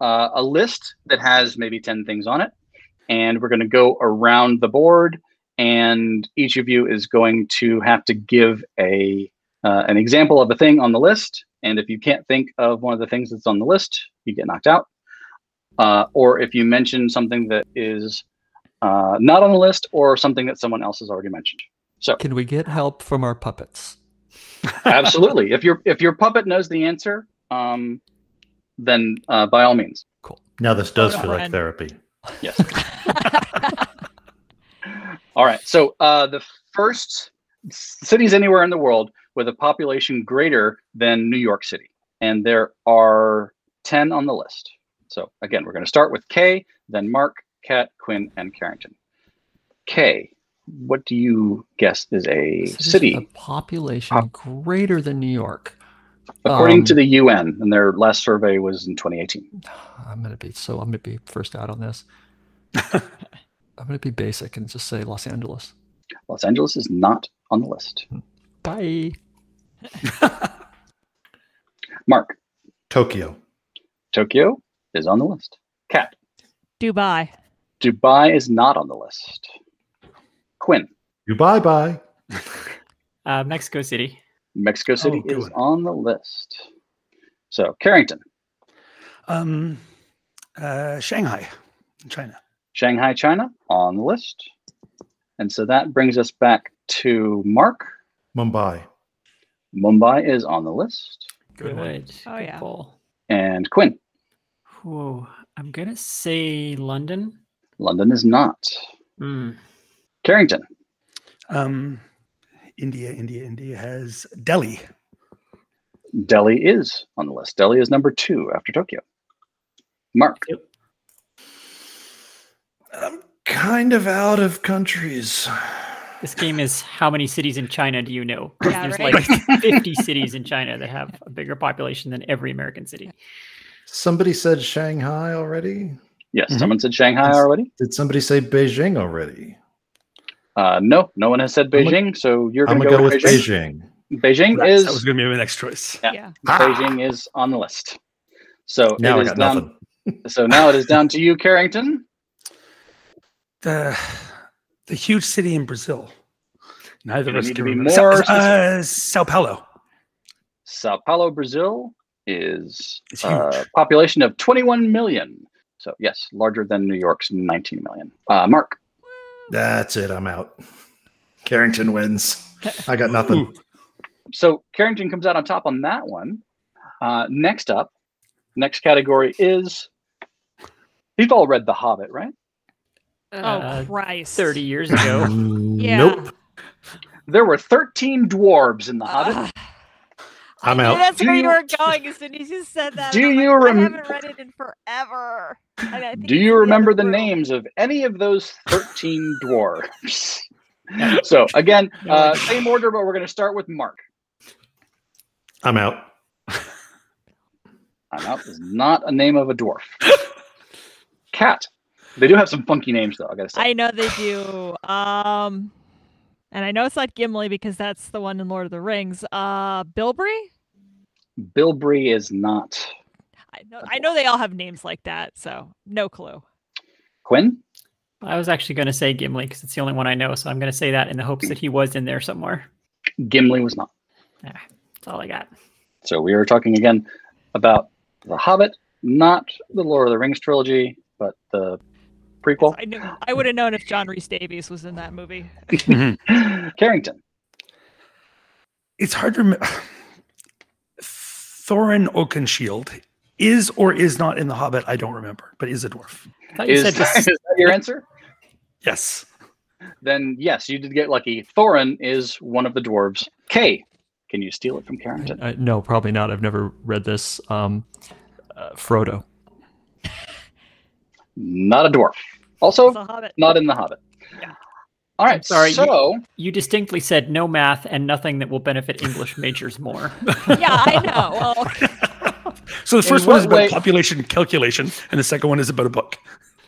S2: uh, a list that has maybe 10 things on it, and we're going to go around the board, and each of you is going to have to give a uh, an example of a thing on the list, and if you can't think of one of the things that's on the list, you get knocked out. Uh, or if you mention something that is uh, not on the list, or something that someone else has already mentioned. So
S3: Can we get help from our puppets? [LAUGHS] [LAUGHS]
S2: absolutely. If your if your puppet knows the answer um then uh, by all means. Cool.
S5: Now this does feel like therapy.
S2: yes. [LAUGHS] All right. So uh the first cities anywhere in the world with a population greater than new york city and there are 10 on the list. So again we're going to start with k then mark kat quinn and carrington. K what do you guess is a
S3: Cities with
S2: city
S3: A population greater than New York.
S2: according to
S3: Um,
S2: the un and their last survey was in 2018
S3: I'm gonna be so I'm gonna be first out on this. [LAUGHS] I'm gonna be basic and just say Los Angeles.
S2: Los Angeles is not on the list.
S3: Bye. [LAUGHS]
S2: Mark,
S5: Tokyo.
S2: Tokyo is on the list. Cat,
S4: Dubai.
S2: Dubai is not on the list. Quinn,
S5: You bye bye. [LAUGHS]
S6: Uh, Mexico City.
S2: Mexico City
S7: Oh,
S2: is
S7: one.
S2: on the list. So Carrington,
S7: Um, uh, Shanghai, China.
S2: Shanghai, China on the list. And so that brings us back to Mark.
S5: Mumbai.
S2: Mumbai is on the list.
S3: Good one.
S6: Good.
S4: Oh,
S6: Good
S4: yeah.
S6: pull.
S2: And Quinn,
S6: Whoa. I'm gonna say London.
S2: London is not.
S6: Hmm.
S2: Carrington,
S7: Um, India, India, India has Delhi.
S2: Delhi is on the list. Delhi is number two after Tokyo. Mark,
S5: I'm kind of out of countries.
S6: This game is how many cities in China do you know?
S4: Yeah,
S6: There's
S4: right.
S6: like [LAUGHS] 50 cities in China that have a bigger population than every American city.
S5: Somebody said Shanghai already.
S2: yes,
S7: Mhm.
S2: someone said Shanghai already.
S5: Did somebody say Beijing already?
S2: Uh, no, no one has said
S5: I'm
S2: Beijing, so you're going to
S5: gonna
S2: go
S5: go
S2: with
S5: with
S2: Beijing.
S5: Beijing.
S2: is
S7: that was going to be my next choice.
S2: Yeah.
S4: Yeah.
S5: Ah!
S2: Beijing is on the list. So
S5: Now
S2: it
S5: I
S2: is
S5: got
S2: down. [LAUGHS] So now it is down to you, Carrington.
S7: The the huge city in Brazil. Neither of us can
S2: be
S7: remember.
S2: more
S7: Sao, uh, Sao Paulo.
S2: Sao Paulo, Brazil is
S7: It's
S2: uh, population of 21 million. So yes, larger than New York's 19 million. Uh, Mark,
S5: That's it. I'm out. Carrington wins. I got nothing.
S7: Ooh.
S2: so Carrington comes out on top on that one. Uh, next up, next category is. You've all read The Hobbit, right?
S4: Oh
S6: Uh,
S4: Christ!
S6: 30 years ago. [LAUGHS]
S4: Yeah.
S5: Nope.
S2: There were 13 dwarves in The Hobbit.
S4: Ugh.
S5: I'm
S4: I knew
S5: out.
S4: That's
S2: Do
S4: where
S2: you-
S4: you were going as soon as you said that. [LAUGHS]
S2: Do you
S4: like,
S2: rem-
S4: I haven't read it in forever. And I think
S2: Do you
S4: in the
S2: remember the names of any of those 13 [LAUGHS] dwarves? [LAUGHS] so again, uh, same order, but we're going to start with Mark.
S5: I'm out.
S2: I'm out is not a name of a dwarf. Cat. They do have some funky names, though. I gotta say.
S4: I know they do. Um, and I know it's not Gimli because that's the one in Lord of the Rings. Uh, Bilberry.
S2: Bilbrey is not.
S4: I know. I know they all have names like that. So no clue.
S2: Quinn.
S6: I was actually going to say Gimli because it's the only one I know. So I'm going to say that in the hopes that he was in there somewhere.
S2: Gimli was not.
S6: That's all I got.
S2: So we are talking again about The Hobbit, not the Lord of the Rings trilogy, but the prequel.
S4: I knew. I would have known if John Rhys-Davies was in that movie. [LAUGHS]
S2: Carrington.
S7: It's hard to remember. Thorin Oakenshield is or is not in The Hobbit. I don't remember, but is a dwarf.
S6: I thought you
S2: Is,
S6: said [LAUGHS]
S2: is that your answer?
S7: Yes.
S2: Then yes, you did get lucky. Thorin is one of the dwarves. Kay, can you steal it from Carrington?
S3: Uh, no, probably not. I've never read this. Um, uh, Frodo.
S2: Not a dwarf. Also,
S4: It's a Hobbit.
S2: not in The Hobbit.
S4: Yeah.
S2: All right.
S6: sorry,
S2: So
S6: you distinctly said no math and nothing that will benefit English majors more. [LAUGHS]
S4: yeah, I know. [LAUGHS] Well,
S7: So the first one is about
S2: way-
S7: population calculation, and the second one is about a book.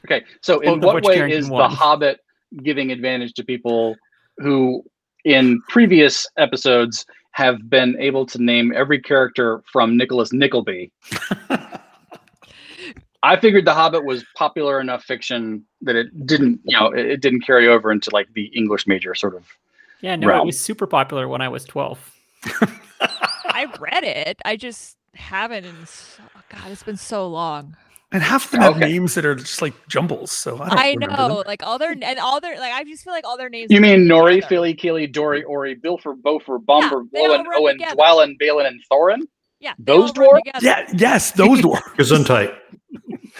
S2: Okay, so in
S6: Both of
S2: what way
S6: Carrington
S2: is The. Hobbit giving advantage to people who, in previous episodes, have been able to name every character from Nicholas Nickleby? [LAUGHS] I figured The Hobbit was popular enough fiction that it didn't, you know, it, it didn't carry over into like the English major sort of.
S6: Yeah, no,
S2: Realm.
S6: it was super popular when I was 12. [LAUGHS]
S4: I read it. I just haven't. In so, oh God, it's been so long.
S7: And half of them have
S2: Okay.
S7: names that are just like jumbles. So I, don't
S4: I know,
S7: them.
S4: like all their and all their like. I just feel like all their names.
S2: You mean Nori,
S4: together.
S2: Fili, Kili, Dori, Ori, Bifur, Bofur, Bombur,
S4: they all
S2: Óin,
S4: together.
S2: Dwalin, Balin, and Thorin?
S4: Yeah,
S2: those
S4: all run
S2: dwarves?
S7: Yeah, yes, those [LAUGHS] dwarves.
S5: Gesundheit.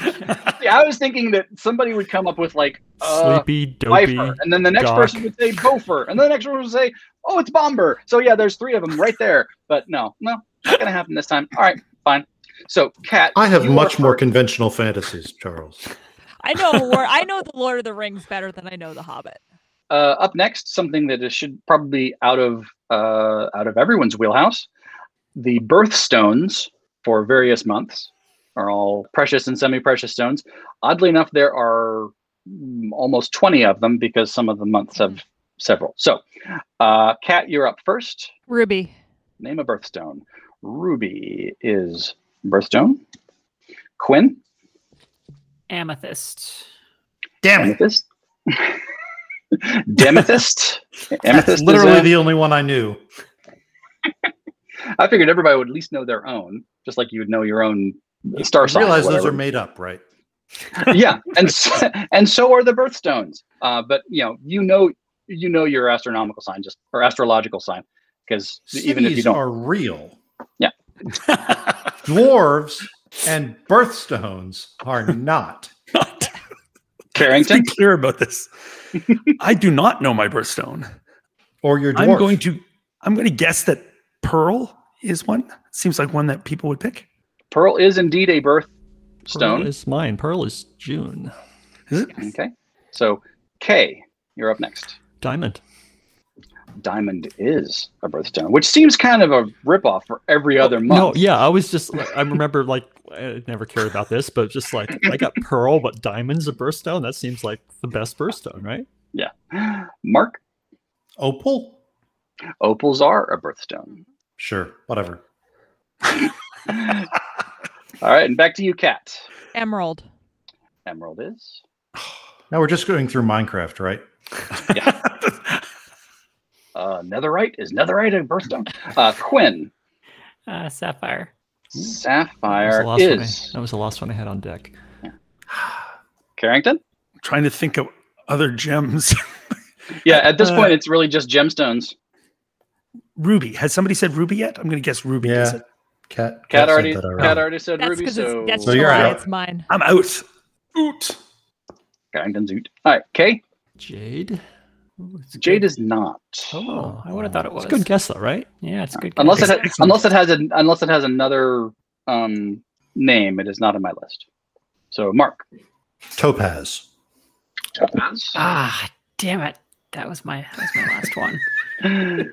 S5: [LAUGHS]
S2: Yeah, I was thinking that somebody would come up with like uh,
S3: Sleepy, dopey.
S2: Bifur, and then the next
S3: Doc.
S2: person would say Bofur, and then the next one would say, "Oh, it's Bombur." So yeah, there's three of them right there. But no, no, not gonna happen this time. All right, fine. So, Cat,
S5: I have much more conventional fantasies, Charles.
S4: I know Lord, I know the Lord of the Rings better than I know the Hobbit.
S2: Uh, up next, something that is, should probably be out of uh, out of everyone's wheelhouse. The birthstones for various months are all precious and semi-precious stones. Oddly enough, there are mm, almost 20 of them because some of the months have several. So, uh, Kat, you're up first.
S4: Ruby.
S2: Name a birthstone. Ruby is birthstone. Quinn,
S6: Amethyst.
S5: Damn it.
S2: amethyst. [LAUGHS] Demethyst.
S5: That's
S2: Amethyst is
S5: literally
S2: a-
S5: the only one I knew. [LAUGHS]
S2: I figured everybody would at least know their own, just like you would know your own star
S5: I
S2: sign. or
S5: realize those are made up, right? [LAUGHS]
S2: yeah, and so, and so are the birthstones. Uh, but you know, you know, you know your astronomical sign, just or astrological sign, because even if you
S5: Cities
S2: don't,
S5: are real.
S2: Yeah. [LAUGHS]
S5: Dwarves and birthstones are not. [LAUGHS]
S7: Let's
S2: Carrington.
S7: be clear about this. I do not know my birthstone.
S5: Or your dwarf.
S7: I'm going to I'm going to guess that Pearl is one. Seems like one that people would pick.
S2: Pearl is indeed a
S3: Pearl
S2: birthstone.
S3: is mine. Pearl is June.
S7: Is?
S2: Okay, so K, you're up next.
S3: Diamond.
S2: Diamond is a birthstone, which seems kind of a ripoff for every other oh, month.
S3: No, yeah, I was just, I remember like I never cared about this, but just like I got Pearl, but Diamond's a birthstone. That seems like the best birthstone, right? Yeah.
S2: Mark,
S5: Opal?
S2: opals are a birthstone.
S5: Sure, whatever. [LAUGHS]
S2: All right, and back to you, Kat.
S4: Emerald.
S2: Emerald is.
S5: Now we're just going through Minecraft, right? [LAUGHS]
S2: Uh, netherite is netherite a birthstone. Uh, Quinn.
S6: Uh, Sapphire.
S3: That was, the
S2: Sapphire
S3: last one I,
S2: is.
S3: that was the last one I had on deck. [SIGHS]
S2: Carrington.
S7: trying to think of other gems. [LAUGHS]
S2: Yeah, at this
S7: Uh,
S2: point, it's really just gemstones.
S7: ruby. Has somebody said ruby yet? I'm going to guess ruby.
S5: Yeah.
S7: Is it?
S5: Cat.
S2: Cat
S5: said
S2: already,
S5: that
S2: Cat already said
S4: That's
S2: ruby, so,
S4: it's that's
S5: So you're
S4: July.
S5: out.
S4: It's mine.
S7: I'm out. Oot.
S2: Carrington's oot. All right, Kay.
S3: Jade. Ooh,
S2: Jade
S3: good.
S2: is not.
S6: Oh, I would have thought it was.
S3: It's a good guess though, right?
S6: Yeah, it's a good.
S2: Unless it
S6: guess.
S2: ha-
S7: Excellent.
S2: unless it has a unless it has another um name, it is not on my list. So Mark.
S5: Topaz.
S2: Topaz.
S6: Ah, damn it. That was my that was my last one. [LAUGHS]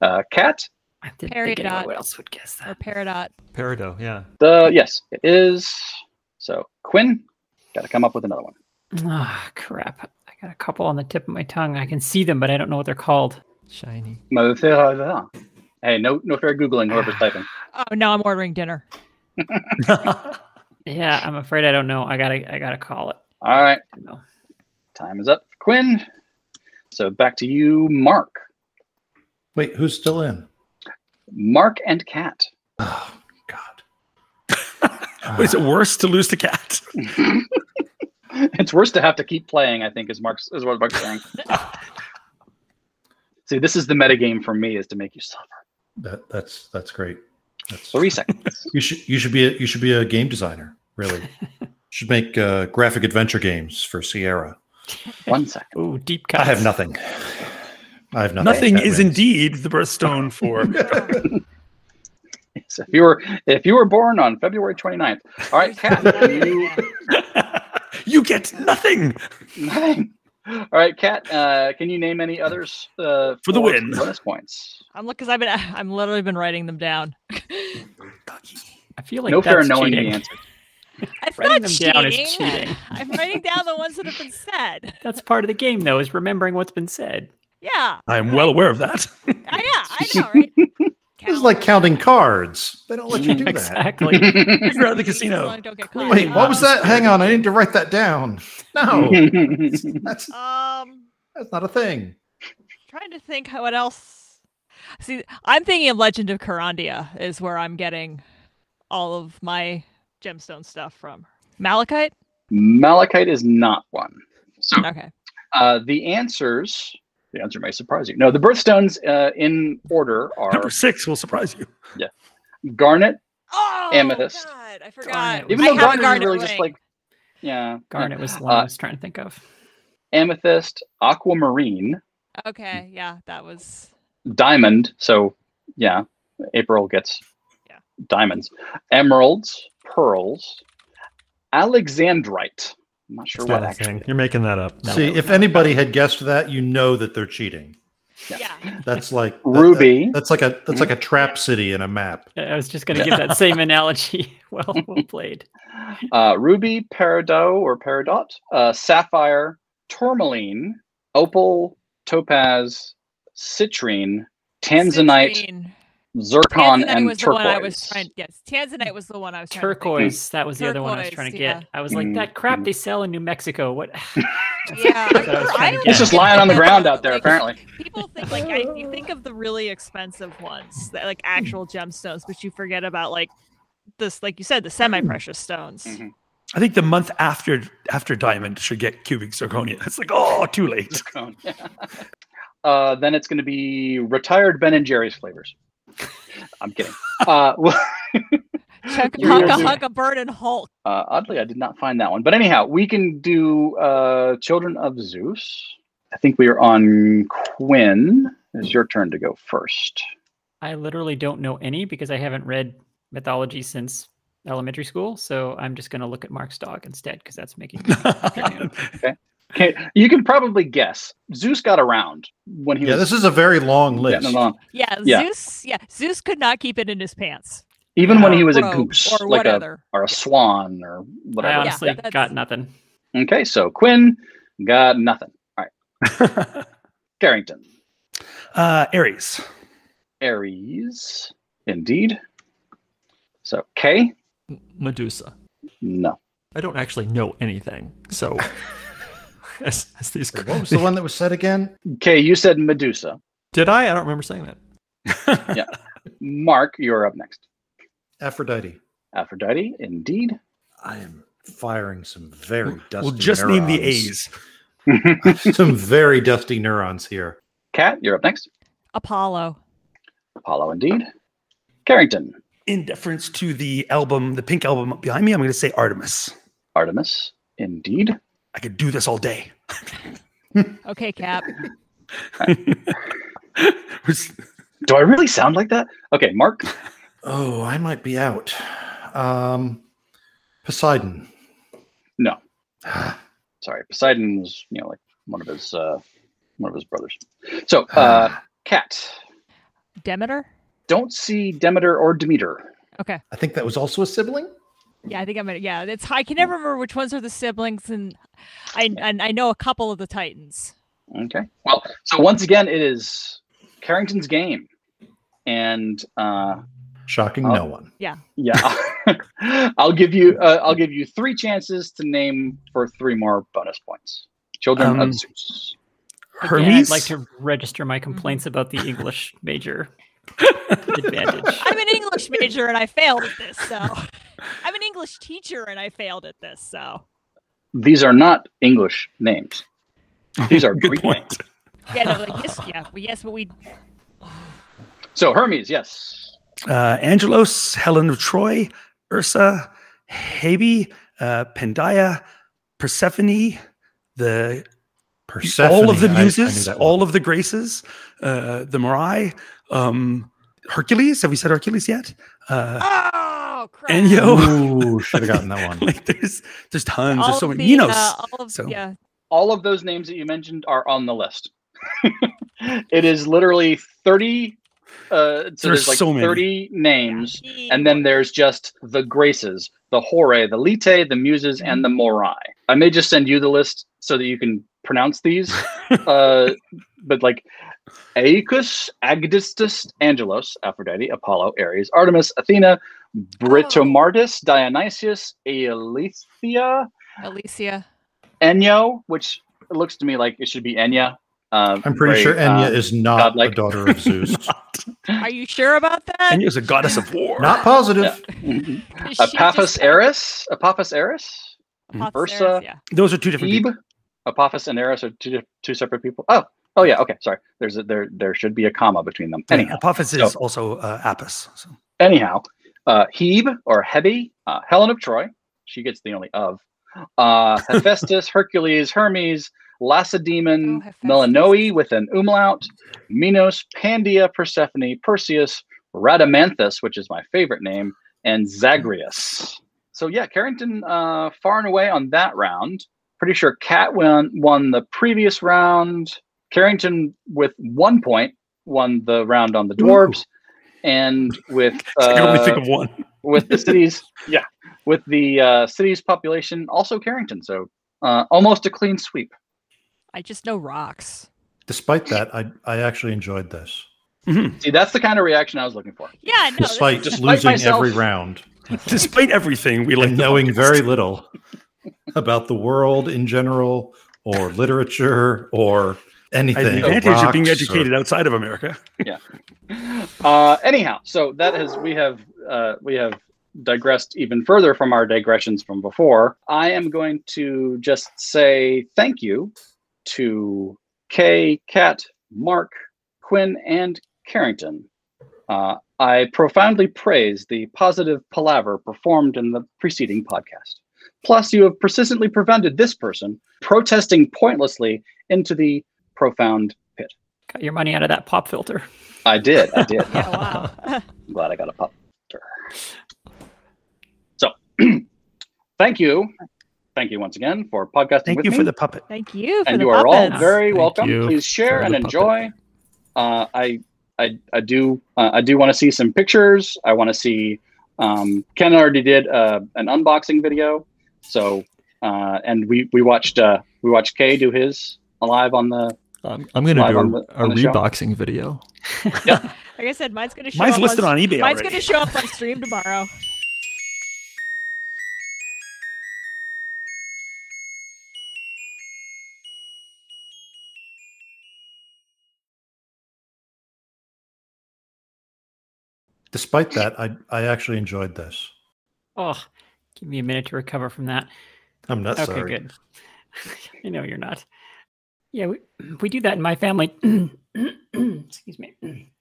S2: Uh, Cat.
S6: I didn't think anyone
S4: Peridot.
S6: else would guess
S4: Or
S6: that.
S4: Peridot.
S3: Peridot, yeah.
S2: The yes, it is. So Quinn. Got to come up with another one.
S6: Ah, crap. I got a couple on the tip of my tongue. I can see them, but I don't know what they're called.
S3: Shiny.
S2: Hey, no, no fair googling. Whoever's typing.
S4: Oh no, I'm ordering dinner. [LAUGHS]
S6: Yeah, I'm afraid I don't know. I gotta I gotta call it.
S2: All right,
S6: I
S2: time is up, Quinn. So back to you, Mark.
S5: Wait, who's still in?
S2: Mark and Cat.
S5: Oh God. [LAUGHS]
S7: Is it worse to lose to cat? [LAUGHS]
S2: it's worse to have to keep playing. I think is Mark's is what Mark's saying. [LAUGHS] See, this is the metagame for me is to make you suffer.
S5: That that's that's great. That's
S2: Three seconds.
S5: you should you should be a, you should be a game designer. Really, should make uh, graphic adventure games for Sierra.
S2: One second.
S6: Ooh, deep cuts.
S5: I have nothing. I have nothing.
S7: Nothing
S5: That
S7: is
S5: wins.
S7: indeed the birthstone [LAUGHS] for.
S2: So if you were if you were born on February 29th, all right, Cat. [LAUGHS] You, [LAUGHS]
S7: you get nothing.
S2: nothing. All right, Cat. Uh, can you name any others uh,
S7: For the win.
S2: Bonus points.
S4: I'm look because I've been I'm literally been writing them down.
S6: I feel like
S2: no fair knowing
S6: cheating.
S2: the answer.
S4: It's
S6: Writing
S4: not
S6: them down is
S4: cheating.
S6: cheating.
S4: I'm writing down the ones that have been said.
S6: That's part of the game, though, is remembering what's been said.
S4: Yeah,
S7: I am well aware of that.
S4: I, yeah, I [LAUGHS] know, right?
S5: This is like counting cards. They don't let you do that.
S6: exactly. [LAUGHS]
S7: You're at the casino.
S4: Don't get caught.
S5: Wait, what was that? Hang on, I need to write that down. No, [LAUGHS] that's
S4: Um,
S5: that's not a thing.
S4: trying to think what else. See, I'm thinking of Legend of Carandia is where I'm getting all of my gemstone stuff from. Malachite.
S2: Malachite is not one. So
S4: Okay.
S2: uh, the answers. The answer may surprise you. No, the birthstones uh, in order are
S7: Number six will surprise you.
S2: Yeah, garnet.
S4: Oh,
S2: Amethyst.
S4: God, I forgot.
S6: Garnet.
S2: Even
S4: I
S2: though
S4: have a
S2: garnet, is
S4: garnet
S2: really
S4: ring.
S2: just like yeah,
S6: Garnet was the one
S2: Uh,
S6: I was trying to think of.
S2: amethyst, aquamarine,
S4: Okay, yeah, that was.
S2: diamond. So yeah, April gets
S4: Yeah.
S2: diamonds, emeralds, pearls, alexandrite. I'm not sure
S3: It's
S2: what
S3: not
S2: actually.
S3: You're making that up.
S6: No.
S5: See, if anybody had guessed that, you know that they're cheating.
S4: Yeah.
S5: That's like
S2: Ruby.
S5: that- that's like a that's like a trap city in a map.
S6: I was just going to give that same [LAUGHS] analogy. [LAUGHS] Well, well played.
S2: uh, ruby, peridot or peridot, uh, sapphire, tourmaline, opal, topaz, citrine, tanzanite,
S4: Citrine.
S2: Zircon,
S4: Tanzanite
S2: and
S4: was the
S2: turquoise.
S4: one I was trying. Yes, Tanzanite was the one I was trying to think.
S6: Turquoise. That was the other one I was trying to
S4: yeah.
S6: get. I was like,
S2: Mm,
S6: that crap they sell in New Mexico. What? [LAUGHS] [LAUGHS]
S4: Yeah,
S6: I was trying to
S4: don't
S6: get.
S2: It's just lying on the ground out there,
S4: like,
S2: apparently.
S4: People think like I, you think of the really expensive ones, that, like actual gemstones, but you forget about like this, like you said, the semi-precious stones.
S2: Mhm.
S7: I think the month after after diamond should get cubic zirconia. It's like, oh, too late. [LAUGHS]
S2: uh, then it's going to be retired Ben and Jerry's flavors. [LAUGHS] I'm kidding. Uh, [LAUGHS] well,
S4: Chunka
S2: You're
S4: Hunka Hunka Bird and Hulk.
S2: uh, oddly, I did not find that one. But anyhow, we can do uh, Children of Zeus. I think we are on Quinn. It's your turn to go first.
S6: I literally don't know any because I haven't read mythology since elementary school. So I'm just going to look at Mark's dog instead because that's making me [LAUGHS] afternoon.
S2: Okay, you can probably guess. Zeus got around when he
S5: Yeah,
S2: was
S5: this is a very long list.
S2: along.
S4: Yeah,
S2: Yeah.
S4: Zeus. Yeah, Zeus could not keep it in his pants.
S2: Even when he
S4: Or
S2: was a goose,
S4: or
S2: like a
S4: whatever.
S2: or a swan or
S6: I honestly
S4: that's-
S6: got nothing.
S2: Okay, so Quinn got nothing. All right, [LAUGHS] Carrington,
S7: uh, Ares.
S2: Ares, indeed. So K,
S3: Medusa.
S2: No.
S3: I don't actually know anything. So, [LAUGHS] [LAUGHS] as, as these,
S5: Wait, what was the one that was said again?
S2: Okay, you said Medusa.
S3: did I? I don't remember saying that. [LAUGHS]
S2: Yeah, [LAUGHS] Mark, you're up next.
S5: Aphrodite.
S2: Aphrodite, indeed.
S5: I am firing some very dusty.
S7: We'll just name the. A's.
S5: some very dusty neurons here.
S2: Kat, you're up next.
S4: Apollo.
S2: Apollo, indeed. Carrington,
S7: In deference to the album, the pink album behind me, I'm going to say Artemis.
S2: Artemis, indeed.
S7: I could do this all day.
S4: Okay, Cap.
S2: Do I really sound like that? Okay, Mark.
S5: Oh, I might be out. Um, Poseidon.
S2: No. [SIGHS] Sorry, Poseidon was, you know, like one of his uh one of his brothers. So, uh Cat.
S4: Demeter.
S2: Don't see Demeter or Demeter.
S4: Okay.
S5: I think that was also a sibling.
S4: Yeah, I think I'm gonna. Yeah, it's. I can never remember which ones are the siblings, and I and I know a couple of the Titans.
S2: Okay. Well, so once again, it is Carrington's game, and uh,
S5: Shocking
S2: Oh.
S5: no one.
S2: yeah, Yeah. [LAUGHS] I'll give you uh, I'll give you three chances to name for three more bonus points. Children
S7: Um,
S2: of Zeus.
S6: Again,
S7: Hermes.
S6: I'd like to register my complaints about the English major [LAUGHS] advantage.
S4: I'm an English major and I failed at this. So I'm an English teacher and I failed at this. So
S2: These are not English names. These are [LAUGHS]
S7: Good
S2: Greek
S7: point.
S2: names.
S4: yeah, no, like, yes, yeah, well, yes, but we.
S2: So Hermes, yes.
S7: uh, Angelos, Helen of Troy, Ursa, Hebe, uh, Pandia, Persephone, the
S5: Persephone.
S7: all of the
S5: I- I
S7: muses, all of the graces, uh, the Moirai, um, Hercules. Have we said Hercules yet? Uh,
S4: Oh crap!
S7: Enyo.
S5: Ooh, [LAUGHS] should have gotten that one.
S7: like there's there's tons.
S4: All
S7: there's so many.
S4: the,
S7: Minos.
S4: uh, all of,
S7: so-
S4: yeah,
S2: All of those names that you mentioned are on the list. [LAUGHS] it is literally 30 uh so
S7: There's
S2: there's like
S7: so many.
S2: 30 names
S4: he
S2: and then there's just the graces the Horae the Litae the muses and the Moirai i may just send you the list so that you can pronounce these [LAUGHS] uh but like Aeacus Agdistis angelos aphrodite apollo ares artemis athena britomartis Dionysus Eileithyia
S4: Alicia.
S2: enyo which looks to me like it should be enya uh,
S5: I'm pretty
S2: very,
S5: sure Enya
S2: uh,
S5: is not
S2: godlike.
S5: a daughter of Zeus. [LAUGHS]
S4: Are you sure about that?
S7: Enya is a goddess of [LAUGHS] war.
S5: not positive.
S4: Is she
S2: Epaphus
S4: just-
S2: Eris, Epaphus Eris,
S4: Epaphus
S2: Ursa.
S4: Eris, Yeah.
S7: Those are two different.
S2: Ebe,
S7: people.
S2: Epaphus and Eris are two two separate people. Oh, oh yeah, okay, sorry. There's a, there there should be a comma between them.
S7: Yeah,
S2: Anyhow,
S7: Epaphus
S2: so-
S7: is also uh, Apis. So.
S2: anyhow, uh, Hebe or Hebe, uh, Helen of Troy. She gets the only of. Uh, [LAUGHS] Hephaestus, Hercules, Hermes, Lacedaemon,
S4: Oh,
S2: Melinoë with an umlaut, Minos, Pandia, Persephone, Perseus, Rhadamanthus, which is my favorite name, and Zagreus. So yeah, Carrington uh, far and away on that round. Pretty sure Cat won won the previous round. Carrington with one point won the round on the dwarves, and with [LAUGHS]
S7: I can only
S2: uh,
S7: think of one.
S2: with the cities, [LAUGHS] yeah, with the uh, city's population, also Carrington. So uh, almost a clean sweep.
S4: I just know rocks.
S5: Despite that, I I actually enjoyed this.
S7: Mhm.
S2: See, that's the kind of reaction I was looking for.
S4: Yeah, no.
S5: Despite
S4: is-
S2: Despite
S5: losing
S2: myself.
S5: every round [LAUGHS]
S7: Despite everything, we like
S5: knowing very little about the world in general, or literature, or
S7: I
S5: anything.
S7: have the advantage of being
S5: rocks or-
S7: educated outside of America. [LAUGHS] Yeah.
S2: Uh, anyhow, so that has we have uh, we have digressed even further from our digressions from before. I am going to just say thank you to Kay, Kat, Mark, Quinn, and Carrington. Uh, I profoundly praise the positive palaver performed in the preceding podcast. Plus, you have persistently prevented this person protesting pointlessly into the profound pit.
S6: Got your money out of that pop filter.
S2: I did. I did. [LAUGHS]
S4: yeah, wow.
S2: I'm [LAUGHS] glad I got a pop filter. So, [CLEARS THROAT] thank you. Thank you once again for podcasting
S7: Thank
S2: with
S7: you
S2: me.
S7: for the puppet.
S4: Thank you for
S2: and
S4: the
S2: you are all very
S3: Thank
S2: welcome. Please share and enjoy. Uh, I, I, I do, uh, I do want to see some pictures. I want to see. Um, Ken already did uh, an unboxing video, so uh, and we we watched uh, we watched Kay do his live on the.
S3: I'm, I'm
S2: gonna
S3: do a, a
S2: reboxing show.
S3: video. [LAUGHS]
S4: yeah, like I said, mine's gonna show
S7: mine's
S4: up
S7: listed on, on eBay.
S4: Mine's gonna show up on stream tomorrow.
S5: Despite that, I I actually enjoyed this.
S6: Oh, give me a minute to recover from that.
S5: I'm not
S6: okay,
S5: sorry.
S6: Okay, good. [LAUGHS] I know you're not. Yeah, we, [CLEARS THROAT] we do that in my family. [CLEARS THROAT] Excuse me. [CLEARS THROAT]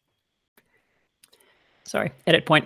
S6: Sorry, edit point.